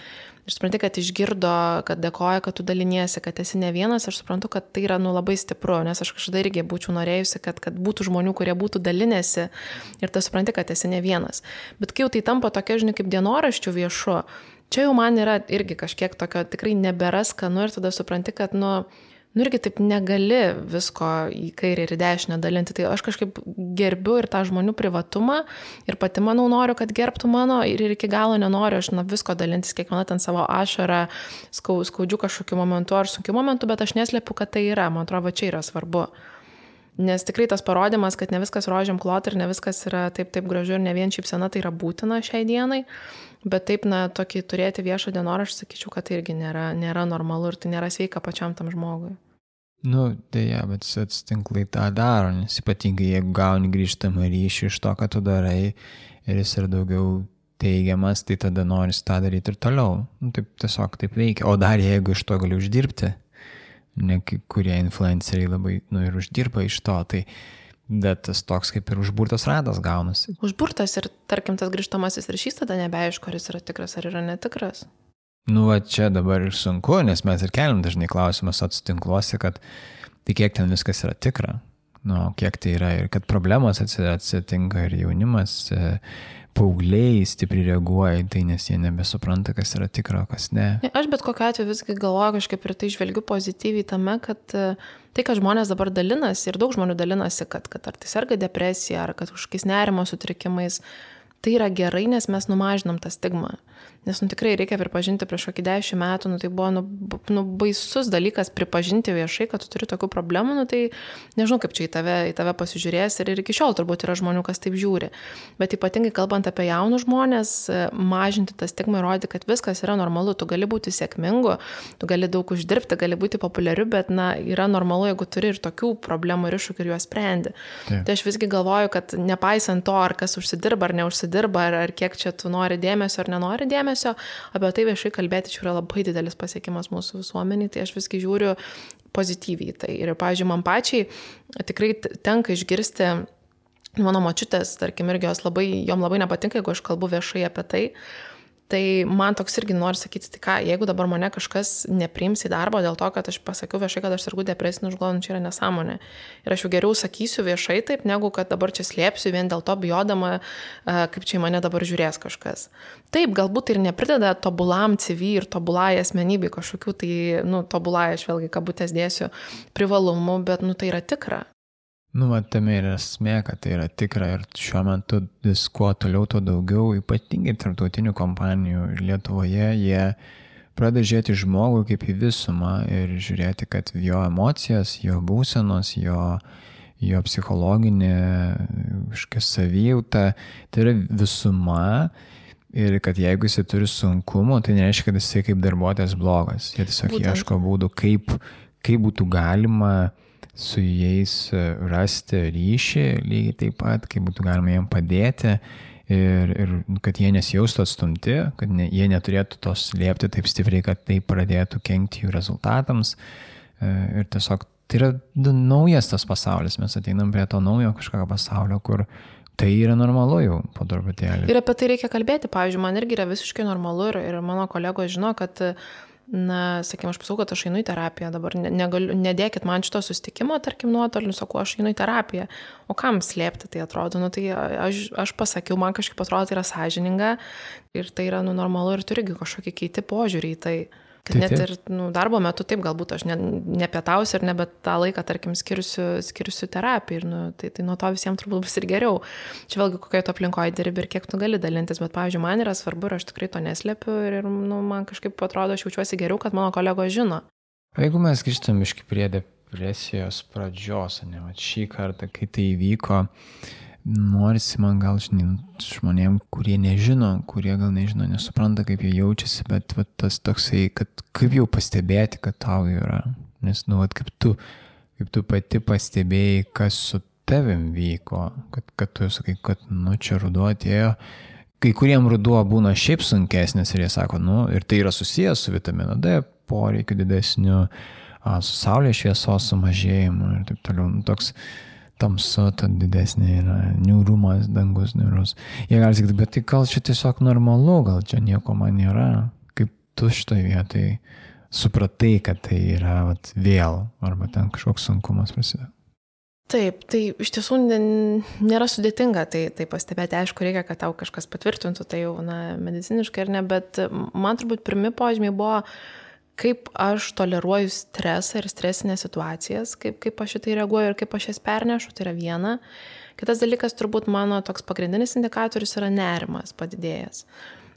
ir supranti, kad išgirdo, kad dėkoja, kad tu daliniesi, kad esi ne vienas, aš suprantu, kad tai yra nu, labai stipru, nes aš kažkada irgi būčiau norėjusi, kad, kad būtų žmonių, kurie būtų dalinėsi ir tu supranti, kad esi ne vienas. Bet kai jau tai tampa tokia, žinai, kaip dienoraščių viešu, čia jau man yra irgi kažkiek tokio tikrai nebėra skanu ir tada supranti, kad, nu, nu irgi taip negali visko į kairę ir į dešinę dalinti. Tai aš kažkaip gerbiu ir tą žmonių privatumą ir pati manau noriu, kad gerbtų mano ir iki galo nenoriu aš na, visko dalintis, kiekviena ten savo ašarą, skau, skaudžių kažkokiu momentu ar sunkiu momentu, bet aš neslėpiu, kad tai yra. Man atrodo, čia yra svarbu. Nes tikrai tas parodimas, kad ne viskas rožiam klot ir ne viskas yra taip, taip gražu ir ne vien šypsena, tai yra būtina šiai dienai. Bet taip, na, tokį turėti viešą dienoraštį, sakyčiau, kad tai irgi nėra, nėra normalu ir tai nėra sveika pačiam tam žmogui. Nu, dėja, bet atsitinklai tą daro, nes ypatingai jeigu gauni grįžtamą ryšį iš to, ką tu darai ir jis yra daugiau teigiamas, tai tada nori tą daryti ir toliau. Nu, taip tiesiog taip veikia. O dar jeigu iš to gali uždirbti, ne kurie influenceriai labai, nu, ir uždirba iš to, tai Bet tas toks kaip ir užburtas ratas gaunasi. Užburtas ir, tarkim, tas grįžtamasis ryšys tada nebeaišku, ar jis yra tikras ar yra netikras. Nu, va čia dabar ir sunku, nes mes ir keliam dažnai klausimus atsitinkluose, kad tai kiek ten viskas yra tikra, nu, kiek tai yra ir kad problemos atsitinka ir jaunimas. E, paaugliai stipriai reaguoja į tai, nes jie nebesupranta, kas yra tikra, kas ne. Aš bet kokiu atveju visgi galvoju kažkaip ir tai žvelgiu pozityviai tame, kad e, tai, kad žmonės dabar dalinasi ir daug žmonių dalinasi, kad, kad ar tai serga depresija, ar kad kažkokiais nerimo sutrikimais, tai yra gerai, nes mes numažinam tą stigmą. Nes, nu, tikrai reikia pripažinti, prieš kokį dešimt metų, nu, tai buvo, nu, nu, baisus dalykas pripažinti viešai, kad tu turi tokių problemų, nu, tai nežinau, kaip čia į tave, į tave pasižiūrės ir, ir iki šiol turbūt yra žmonių, kas taip žiūri. Bet ypatingai kalbant apie jaunus žmonės, mažinti tą stigmą ir rodyti, kad viskas yra normalu, tu gali būti sėkmingu, tu gali daug uždirbti, gali būti populiariu, bet, na, yra normalu, jeigu turi ir tokių problemų ir iššūkių ir juos sprendi. Taip. Tai aš visgi galvoju, kad nepaisant to, ar kas užsidirba ar neužsidirba, ar, ar kiek čia tu nori dėmesio ar nenori dėmesio, apie tai viešai kalbėti čia yra labai didelis pasiekimas mūsų visuomeniai, tai aš viskai žiūriu pozityviai. Tai ir, pavyzdžiui, man pačiai tikrai tenka išgirsti mano močiutės, tarkim, irgi jos labai, jom labai nepatinka, jeigu aš kalbu viešai apie tai. Tai man toks irgi nori sakyti, tai ką, jeigu dabar mane kažkas nepriims į darbą dėl to, kad aš pasakiau viešai, kad aš sergu depresiniu užgalvoju, čia yra nesąmonė. Ir aš jau geriau sakysiu viešai taip, negu kad dabar čia slėpsiu vien dėl to bijodama, kaip čia į mane dabar žiūrės kažkas. Taip, galbūt tai ir neprideda tobulam CV ir tobulai asmenybei kažkokių, tai, nu, tobulai aš vėlgi kabutės dėsiu privalumų, bet, nu, tai yra tikra. Nu, va, tame yra esmė, kad tai yra tikra ir šiuo metu vis kuo toliau, tuo daugiau, ypatingai tarptautinių kompanijų ir Lietuvoje, jie pradeda žiūrėti žmogų kaip į visumą ir žiūrėti, kad jo emocijas, jo būsenos, jo, jo psichologinė kažkokia savijauta, tai yra visuma ir kad jeigu jisai turi sunkumų, tai nereiškia, kad jisai kaip darbuotojas blogas. Jie tiesiog Būtent. ieško būdų, kaip, kaip būtų galima su jais e, rasti ryšį lygiai taip pat, kaip būtų galima jiem padėti ir, ir kad jie nesijaustų atstumti, kad ne, jie neturėtų to slėpti taip stipriai, kad tai pradėtų kenkti jų rezultatams. E, ir tiesiog tai yra naujas tas pasaulis, mes ateinam prie to naujo kažkokio pasaulio, kur tai yra normalu jau po truputėlį. Ir apie tai reikia kalbėti, pavyzdžiui, man irgi yra visiškai normalu ir, ir mano kolegos žino, kad na, sakykime, aš pasakau, kad aš einu į terapiją, dabar negaliu, nedėkit man šito sustikimo, tarkim, nuotoliu, sakau, aš einu į terapiją. O kam slėpti tai atrodo, nu tai aš, aš pasakiau, man kažkaip atrodo, tai yra sąžininga ir tai yra nu, normalu ir turi kažkokį keiti požiūrį į tai. Kad tai, net ir nu, darbo metu taip galbūt aš ne, nepietausiu ir nebe tą laiką, tarkim, skirsiu, skirsiu terapijai ir nu, tai, tai nuo to visiems turbūt bus ir geriau. Čia vėlgi kokioje tu aplinkoje dirbi ir kiek tu gali dalintis, bet, pavyzdžiui, man yra svarbu ir aš tikrai to neslėpiu ir, nu, man kažkaip atrodo, aš jaučiuosi geriau, kad mano kolegos žino. Jeigu mes grįžtam iš prie depresijos pradžios, ne, va, šį kartą, kai tai įvyko, uh, norisi man gal, žinai, žmonėm, kurie nežino, kurie gal nežino, nesupranta, kaip jie jaučiasi, bet va, tas toksai, kad kaip jau pastebėti, kad tau yra. Nes, nu, va, kaip tu, kaip tu pati pastebėjai, kas su tavim vyko, kad, kad tu sakai, kad, nu, čia ruduo atėjo. Kai kuriem ruduo būna šiaip sunkesnis ir jie sako, nu, ir tai yra susijęs su vitamino D poreikiu didesniu, su saulės šviesos sumažėjimu ir taip toliau. Nu, toks, tamsu, tad didesnė yra niūrumas, dangus niūrus. Jie gali sakyti, bet tai gal čia tiesiog normalu, gal čia nieko man nėra. Kaip tu šitoje vietoje supratai, kad tai yra vat, vėl, arba ten kažkoks sunkumas prasideda. Taip, tai iš tiesų nėra sudėtinga tai, tai pastebėti, aišku, reikia, kad tau kažkas patvirtintų, tai jau na, mediciniškai ar ne, bet man turbūt pirmi požymiai buvo uh, kaip aš toleruoju stresą ir stresinės situacijas, kaip, kaip aš šitai reaguoju ir kaip aš jas pernešu, tai yra viena. Kitas dalykas, turbūt mano toks pagrindinis indikatorius yra nerimas padidėjęs.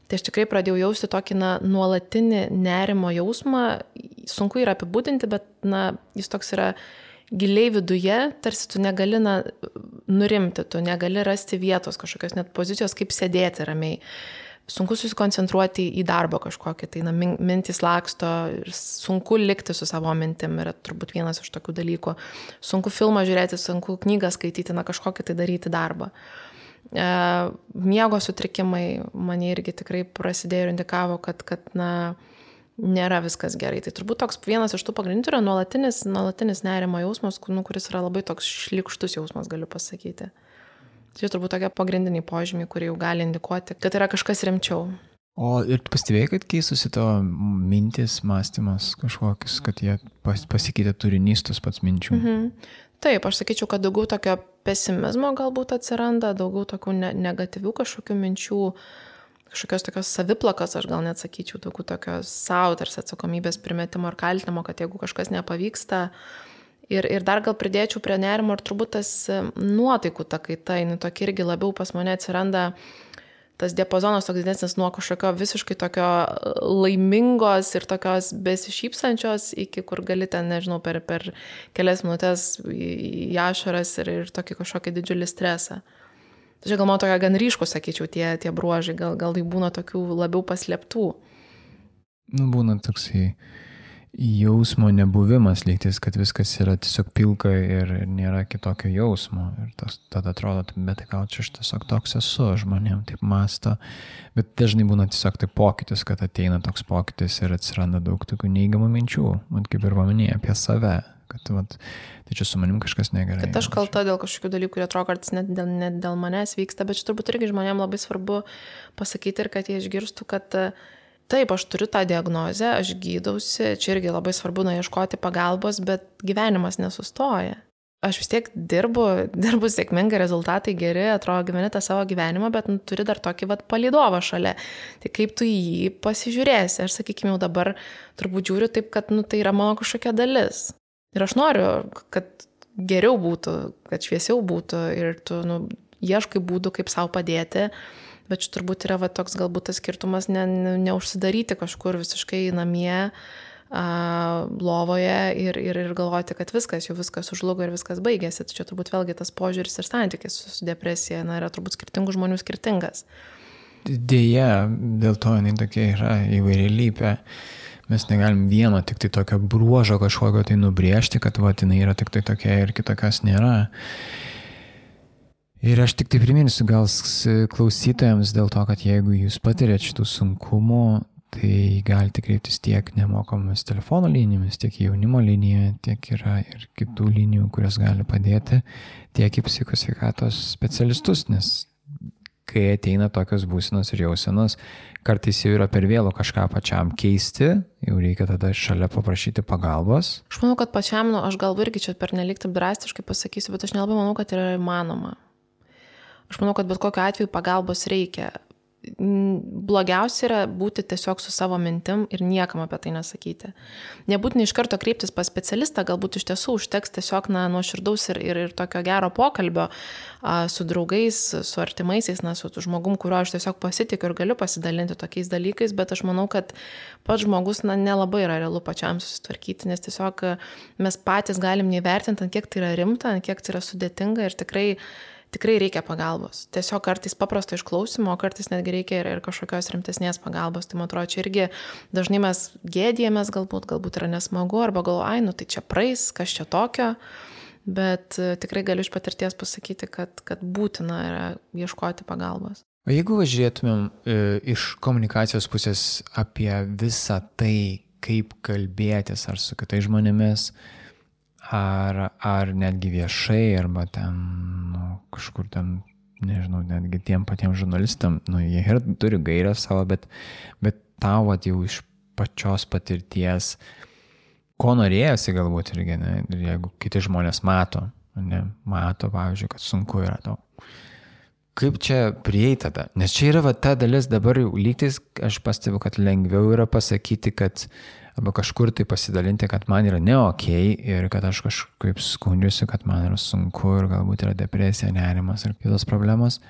Tai aš tikrai pradėjau jausti tokį na, nuolatinį nerimo jausmą, sunku yra apibūdinti, bet na, jis toks yra giliai viduje, tarsi tu negali na, nurimti, tu negali rasti vietos kažkokios net pozicijos, kaip sėdėti ramiai sunku susikoncentruoti į darbą kažkokį, tai na, mintis laksto ir sunku likti su savo mintim yra turbūt vienas iš tokių dalykų. Sunku filmą žiūrėti, sunku knygą skaityti, na kažkokį tai daryti darbą. E, miego sutrikimai mane irgi tikrai prasidėjo ir indikavo, kad, kad na, nėra viskas gerai. Tai turbūt toks vienas iš tų pagrindinių yra nuolatinis, nuolatinis nerimo jausmas, nu, kuris yra labai toks šlikštus jausmas, galiu pasakyti. Tai turbūt tokie pagrindiniai požymiai, kurie jau gali indikuoti, kad yra kažkas rimčiau. O ir pastebėjai, kad keistųsi tavo mintis, mąstymas kažkokius, kad jie pas, pasikeitė turinys tos pats minčių? Mhm. Taip, aš sakyčiau, kad daugiau tokio pesimizmo galbūt atsiranda, daugiau tokių ne negatyvių kažkokių minčių, kažkokios tokios saviplakas, aš gal net sakyčiau, daugiau tokios savo tarsi atsakomybės primetimo ar kaltinimo, kad jeigu kažkas nepavyksta, uh, Ir, ir dar gal pridėčiau prie nerimo ir turbūt tas e, nuotaikų ta kaita, jinai tokia irgi labiau pas mane atsiranda tas diapazonas toks didesnis nuo kažkokio visiškai tokio e, laimingos ir tokios besišypsančios iki kur gali ten, nežinau, per, per kelias minutės į ašaras ir, ir tokį kažkokį didžiulį stresą. Čia gal man tokia gan ryško, sakyčiau, tie, tie bruožai, gal, gal tai būna tokių labiau paslėptų. Nu, būna toksai jausmo nebuvimas lygtis, kad viskas yra tiesiog pilka ir, nėra kitokio jausmo. Ir tas, tada atrodo, bet tai gal čia aš tiesiog toks esu, žmonėm taip masto. Bet dažnai būna tiesiog tai pokytis, kad ateina toks pokytis ir atsiranda daug tokių neigiamų minčių. Man kaip ir paminėjai apie save, kad vat, tai čia su manim kažkas negerai. Kad aš kalta dėl kažkokių dalykų, kurie atrodo kartais net dėl, net dėl manęs vyksta, bet čia turbūt irgi žmonėms labai svarbu pasakyti ir kad jie išgirstų, kad taip, aš turiu tą diagnozę, aš gydausi, čia irgi labai svarbu naieškoti pagalbos, bet gyvenimas nesustoja aš vis tiek dirbu, dirbu sėkmingai, rezultatai geri, atrodo gyveni tą savo gyvenimą, bet nu, turi dar tokį vat palidovą šalia. Tai kaip tu jį pasižiūrėsi? Aš, sakykime, jau dabar turbūt žiūriu taip, kad nu, tai yra mano kažkokia dalis. Ir aš noriu, kad geriau būtų, kad šviesiau būtų ir tu nu, ieškai būdų, kaip savo padėti. Bet čia turbūt yra va, toks galbūt tas skirtumas ne, ne, neužsidaryti kažkur visiškai namie, lovoje ir, ir, ir galvoti, kad viskas, jau viskas užlugo ir viskas baigėsi. Tai čia turbūt vėlgi tas požiūris ir santykis su depresija na, yra turbūt skirtingų žmonių skirtingas. Dėja, dėl to jinai tokia yra įvairialypė. Mes negalim vieno tik tai tokio bruožo kažkokio tai nubriežti, kad va, jinai yra tik tai tokia ir kitokios nėra. Ir aš tik tai priminsiu gal klausytojams dėl to, kad jeigu jūs patirėt šitų sunkumų, tai galite kreiptis tiek nemokamomis telefono linijomis, tiek į jaunimo liniją, tiek yra ir kitų linijų, kurios gali padėti, tiek į psichosveikatos specialistus, nes kai ateina tokios būsenos ir jausenos, kartais jau yra per vėlų kažką pačiam keisti, jau reikia tada šalia paprašyti pagalbos. Aš manau, kad pačiam, nu, aš galbūt irgi čia per nelik taip drastiškai pasakysiu, bet aš nelabai manau, kad yra įmanoma. Aš manau, kad bet kokiu atveju pagalbos reikia blogiausia yra būti tiesiog su savo mintim ir niekam apie tai nesakyti. Nebūtinai iš karto kreiptis pas specialistą, galbūt iš tiesų užteks tiesiog na, nuoširdaus ir, ir, ir tokio gero pokalbio a, su draugais, su artimaisiais, na, su žmogum, kuriuo aš tiesiog pasitikiu ir galiu pasidalinti tokiais dalykais, bet aš manau, kad pats žmogus na, nelabai yra realu pačiam susitvarkyti, nes tiesiog mes patys galim neįvertinti, kiek tai yra rimta, kiek tai yra sudėtinga ir tikrai tikrai reikia pagalbos. Tiesiog kartais paprasto išklausimo, kartais netgi reikia ir, ir kažkokios rimtesnės pagalbos. Tai man atrodo, čia irgi dažnai mes gėdėjomės galbūt, galbūt yra nesmagu, arba galvoju, ai, nu tai čia praeis, kas čia tokio. Bet e, tikrai galiu iš patirties pasakyti, kad, kad būtina yra ieškoti pagalbos. O jeigu važiuotumėm e, iš komunikacijos pusės apie visą tai, kaip kalbėtis ar su kitais žmonėmis, ar, ar netgi viešai, arba ten nu, kažkur ten, nežinau, netgi tiem patiems žurnalistam, nu, jie ir turi gairią savo, bet, bet tau at jau iš pačios patirties, ko norėjosi galbūt irgi, ne, ir jeigu kiti žmonės mato, ne, mato, pavyzdžiui, kad sunku yra tau. Kaip čia prieiti tada? Nes čia yra va, ta dalis dabar jau lygtis, aš pastebiu, kad lengviau yra pasakyti, kad arba kažkur tai pasidalinti, kad man yra ne ok ir kad aš kažkaip skundžiuosi, kad man yra sunku ir galbūt yra depresija, nerimas ir kitos problemos.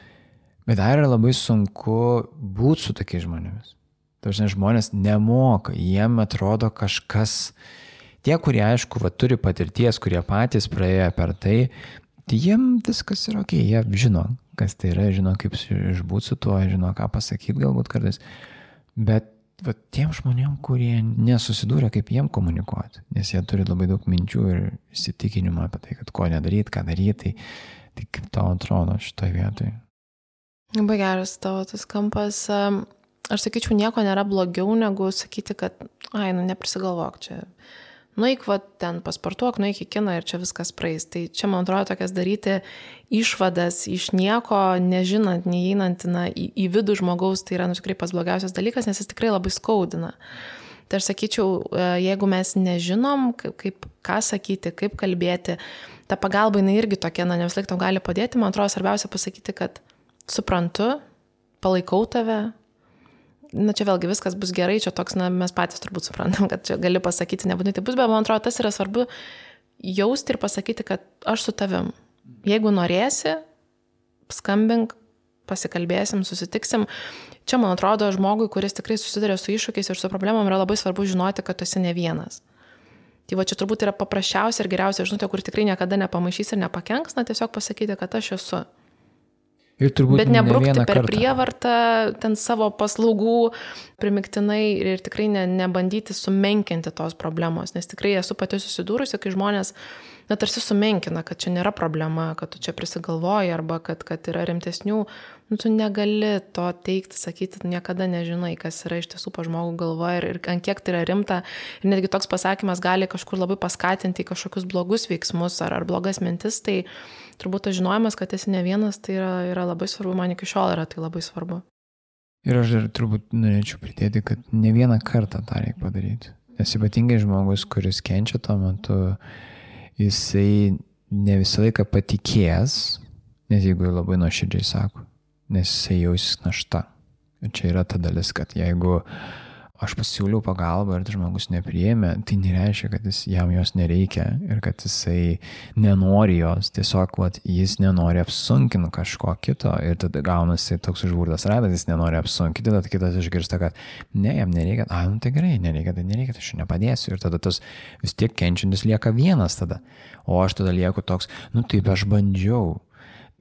Bet dar yra labai sunku būti su tokiais žmonėmis. Dažnai žmonės nemoka, jiem atrodo kažkas, tie, kurie aišku, va, turi patirties, kurie patys praėjo per tai, tai jiem viskas yra ok, jie žino, kas tai yra, žino, kaip išbūti su tuo, žino, ką pasakyti galbūt kartais. Bet va, tiem žmonėm, kurie nesusidūrė, kaip jiem komunikuoti, nes jie turi labai daug minčių ir įsitikinimų apie tai, kad ko nedaryti, ką daryti, tai, tai kaip tau atrodo šitoje vietoje? Labai geras tavo tas kampas. Aš sakyčiau, nieko nėra blogiau negu sakyti, kad, ai, nu neprisigalvok čia nueik va ten pasportuok, nueik į kiną ir čia viskas praeis. Tai čia, man atrodo, tokias daryti išvadas iš nieko, nežinant, neįeinant na, į, į vidų žmogaus, tai yra nu, tikrai pas blogiausias dalykas, nes jis tikrai labai skaudina. Tai aš sakyčiau, e, jeigu mes nežinom, kaip, kaip ką sakyti, kaip kalbėti, ta pagalba jinai irgi tokia, na, ne vis laik tau gali padėti, man atrodo, svarbiausia pasakyti, kad suprantu, palaikau tave, na čia vėlgi viskas bus gerai, čia toks, na mes patys turbūt suprantam, kad čia gali pasakyti, nebūtinai tai bus, bet man atrodo, tas yra svarbu jausti ir pasakyti, kad aš su tavim. Jeigu norėsi, skambink, pasikalbėsim, susitiksim. Čia, man atrodo, žmogui, kuris tikrai susiduria su iššūkiais ir su problemom, yra labai svarbu žinoti, kad tu esi ne vienas. Tai va čia turbūt yra paprasčiausia ir geriausia žinutė, kur tikrai niekada nepamaišys ir nepakenks, na tiesiog pasakyti, kad aš esu. Ir turbūt Bet nebrukti ne per kartą. prievartą ten savo paslaugų primiktinai ir tikrai ne, nebandyti sumenkinti tos problemos, nes tikrai esu pati susidūrusi, kai žmonės na, tarsi sumenkina, kad čia nėra problema, kad tu čia prisigalvoji arba kad, kad yra rimtesnių, nu, tu negali to teikti, sakyti, niekada nežinai, kas yra iš tiesų pa žmogų galvoje ir, ir ant kiek tai yra rimta. Ir netgi toks pasakymas gali kažkur labai paskatinti kažkokius blogus veiksmus ar, ar blogas mintis, tai turbūt tas žinojimas, kad esi ne vienas, tai yra, yra labai svarbu, man iki šiol yra tai labai svarbu. Ir aš dar turbūt norėčiau pridėti, kad ne vieną kartą tą reikia padaryti. Nes ypatingai žmogus, kuris kenčia tuo metu, jisai ne visą laiką patikės, nes jeigu labai nuoširdžiai sako, nes jisai jausis našta. Ir čia yra ta dalis, kad jeigu uh, aš pasiūliau pagalbą ir tas žmogus nepriėmė, tai nereiškia, kad jis, jam jos nereikia ir kad jisai nenori jos, tiesiog vat, jis nenori apsunkinti kažko kito ir tada gaunasi toks užburtas ratas, jis nenori apsunkinti, tada kitas išgirsta, kad ne, jam nereikia, a, nu tai gerai, nereikia, tai nereikia, tai aš nepadėsiu. Ir tada tas vis tiek kenčiantis lieka vienas tada, o aš tada lieku toks, nu taip aš bandžiau.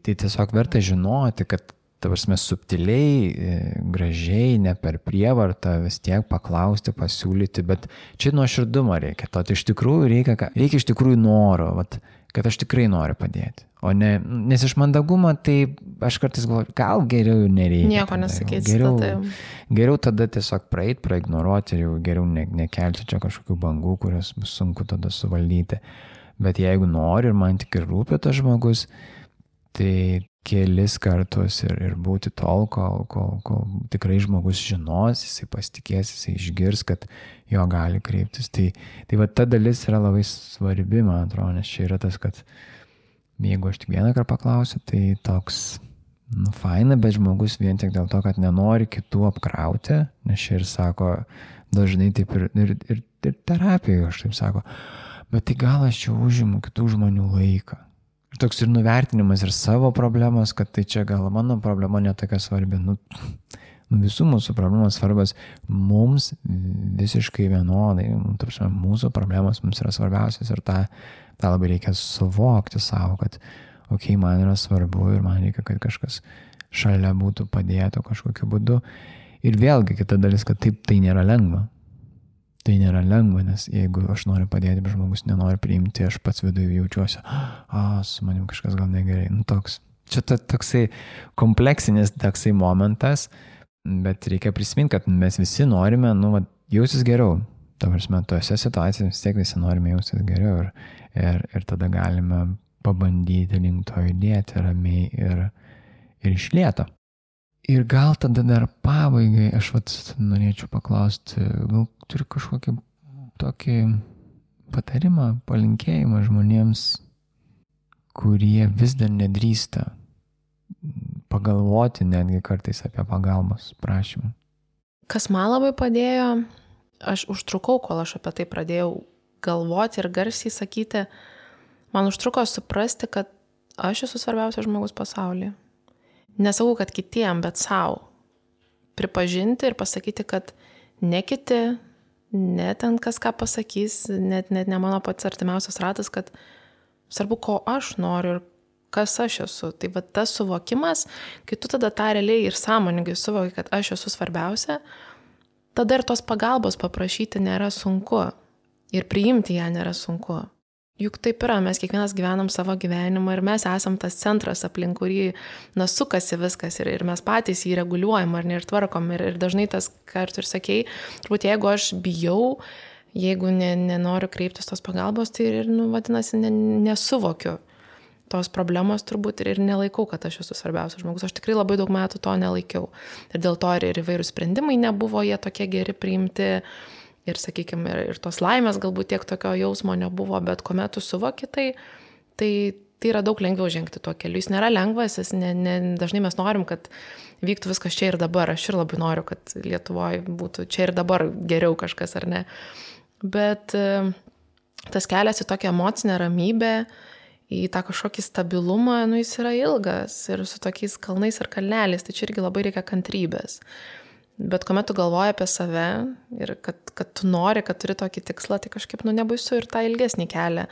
Tai tiesiog verta žinoti, kad ta prasme, subtiliai, e, gražiai, ne per prievartą vis tiek paklausti, pasiūlyti, bet čia nuoširdumo reikia. To tai iš tikrųjų reikia, reikia iš tikrųjų noro, vat, kad aš tikrai noriu padėti. O ne, nes iš mandagumo, tai aš kartais galvoju, gal geriau nereikia. Nieko nesakyti. Geriau, tada. geriau tada tiesiog praeit, praignoruoti ir jau geriau ne, nekelti čia kažkokių bangų, kurias bus sunku tada suvaldyti. Bet jeigu nori ir man tik ir rūpia tas žmogus, tai kelis kartus ir, ir būti tol, kol, kol, kol tikrai žmogus žinos, jisai pasitikės, jisai išgirs, kad jo gali kreiptis. Tai, tai va ta dalis yra labai svarbi, man atrodo, nes čia yra tas, kad jeigu aš tik vieną kartą paklausiu, tai toks, nu, faina, bet žmogus vien tik dėl to, kad nenori kitų apkrauti, nes čia ir sako, dažnai taip ir, ir, ir, ir terapijoje aš taip sako, bet tai gal aš čia užimu kitų žmonių laiką toks ir nuvertinimas ir savo problemos, kad tai čia gal mano problema netokia svarbi. Nu, nu, visų mūsų problemos svarbas mums visiškai vienodai. Nu, tarpsime, mūsų problemos mums yra svarbiausias ir tą, tą labai reikia suvokti savo, kad, okei, okay, man yra svarbu ir man reikia, kad kažkas šalia būtų padėtų kažkokiu būdu. Ir vėlgi kita dalis, kad taip tai nėra lengva. Tai nėra lengva, nes jeigu aš noriu padėti, bet žmogus nenori priimti, aš pats viduje jaučiuosi, a, su manim kažkas gal negerai. Nu, toks. Čia ta, toksai kompleksinis toksai momentas, bet reikia prisiminti, kad mes visi norime, nu, va, jausis geriau. Ta prasme, tose situacijose vis tiek visi norime jausis geriau ir, ir, ir tada galime pabandyti link to judėti ramiai ir, ir išlėto. Ir gal tada dar pabaigai aš vat norėčiau paklausti, gal turi kažkokį tokį patarimą, palinkėjimą žmonėms, kurie vis dar nedrįsta pagalvoti netgi kartais apie pagalbos prašymą. Kas man labai padėjo, aš užtrukau, kol aš apie tai pradėjau galvoti ir garsiai sakyti, man užtruko suprasti, kad aš esu svarbiausias žmogus pasaulyje nesakau, kad kitiem, bet savo. Pripažinti ir pasakyti, kad ne kiti, ne ten kas ką pasakys, net, net ne mano pats artimiausias ratas, kad svarbu, ko aš noriu ir kas aš esu. Tai va tas suvokimas, kai tu tada tą realiai ir sąmoningai suvoki, kad aš esu svarbiausia, tada ir tos pagalbos paprašyti nėra sunku. Ir priimti ją nėra sunku. Juk taip yra, mes kiekvienas gyvenam savo gyvenimą ir mes esam tas centras, aplink kurį nasukasi viskas ir, ir mes patys jį reguliuojam ar ne ir tvarkom. Ir, ir dažnai tas, ką ir tu ir sakei, turbūt jeigu aš bijau, jeigu ne, nenoriu kreiptis tos pagalbos, tai ir, nu, vadinasi, ne, nesuvokiu tos problemos turbūt ir, ir nelaikau, kad aš esu svarbiausias žmogus. Aš tikrai labai daug metų to nelaikiau. Ir dėl to ir, ir įvairių sprendimai nebuvo jie tokie geri priimti ir, sakykime, ir, ir tos laimės galbūt tiek tokio jausmo nebuvo, bet kuomet tu suvoki tai, tai, tai yra daug lengviau žengti tuo keliu. Jis nėra lengvas, jis ne, ne, dažnai mes norim, kad vyktų viskas čia ir dabar. Aš ir labai noriu, kad Lietuvoje būtų čia ir dabar geriau kažkas ar ne. Bet e, tas kelias į tokią emocinę ramybę, į tą kažkokį stabilumą, nu jis yra ilgas ir su tokiais kalnais ir kalneliais, tai čia irgi labai reikia kantrybės. Bet kuomet tu galvoji apie save ir kad, kad tu nori, kad turi tokį tikslą, tai kažkaip, nu, nebaisu ir tą ilgesnį kelią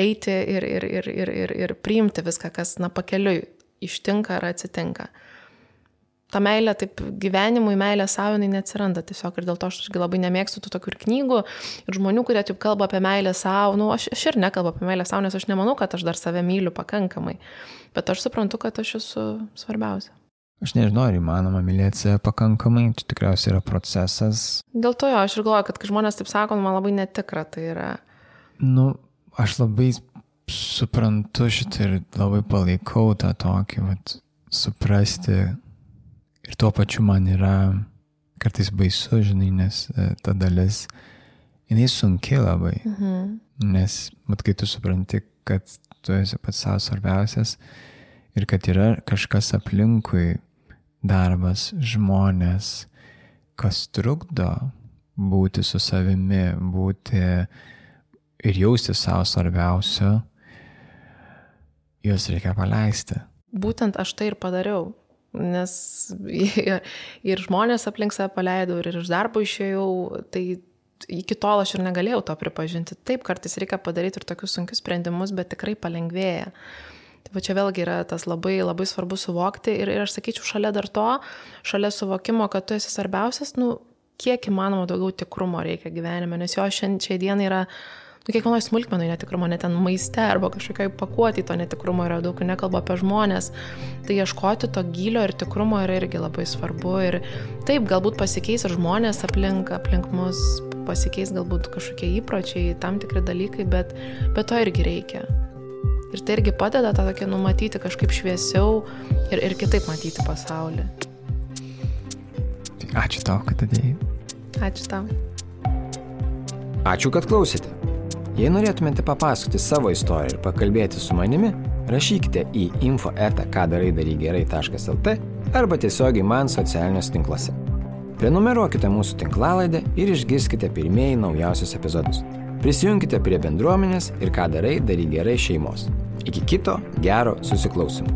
eiti ir, ir, ir, ir, ir, ir priimti viską, kas, na, pakeliui ištinka ar atsitinka. ta meilė, taip gyvenimui, meilė savo, jinai neatsiranda tiesiog ir dėl to aš labai nemėgstu tų tokių ir knygų ir žmonių, kurie taip kalba apie meilę savo, nu, aš, aš ir nekalbu apie meilę savo, nes aš nemanau, kad aš dar save myliu pakankamai, bet aš suprantu, kad aš esu svarbiausia. Aš nežinau, ar įmanoma mylėti save pakankamai, čia tikriausiai yra procesas. Dėl to jo, aš ir galvoju, kad kai žmonės taip sako, man labai netikra tai yra. Nu, aš labai suprantu šitą ir labai palaikau tą tokį, vat, suprasti ir tuo pačiu man yra kartais baisu, žinai, nes e, ta dalis, jinai sunki labai. Mhm. Nes, mat, kai tu supranti, kad tu esi pats savo svarbiausias ir kad yra kažkas aplinkui, darbas, žmonės, kas trukdo būti su savimi, būti ir jausti savo svarbiausio, juos reikia paleisti. Būtent aš tai ir padariau, nes ir, žmonės aplink save paleidau, ir iš darbo išėjau, tai iki tol aš ir negalėjau to pripažinti. Taip, kartais reikia padaryti ir tokius sunkius sprendimus, bet tikrai palengvėja. Tai va čia vėlgi yra tas labai, labai svarbu suvokti ir, ir aš sakyčiau, šalia dar to, šalia suvokimo, kad tu esi svarbiausias, nu, kiek įmanoma daugiau tikrumo reikia gyvenime, nes jo šiandien dienai yra, nu, kiekvienoje smulkmenoje netikrumo, net ten maiste arba kažkokiai pakuoti to netikrumo yra daug, nekalbu apie žmonės, tai ieškoti to gilio ir tikrumo yra irgi labai svarbu ir taip, galbūt pasikeis ir žmonės aplink, aplink mus, pasikeis galbūt kažkokie įpročiai, tam tikri dalykai, bet, bet to irgi reikia. Ir tai irgi padeda tą tokį numatyti kažkaip šviesiau ir, ir kitaip matyti pasaulį. Ačiū tau, kad atėjai. Ačiū tau. Ačiū, kad klausėte. Jei norėtumėte papasakoti savo istoriją ir pakalbėti su manimi, rašykite į info.kadarai.lt arba tiesiogiai man socialiniuose tinkluose. Prenumeruokite mūsų tinklalaidę ir išgirskite pirmieji naujausius epizodus. Prisijunkite prie bendruomenės ir ką darai, daryk gerai šeimos. Iki kito gero susiklausimo.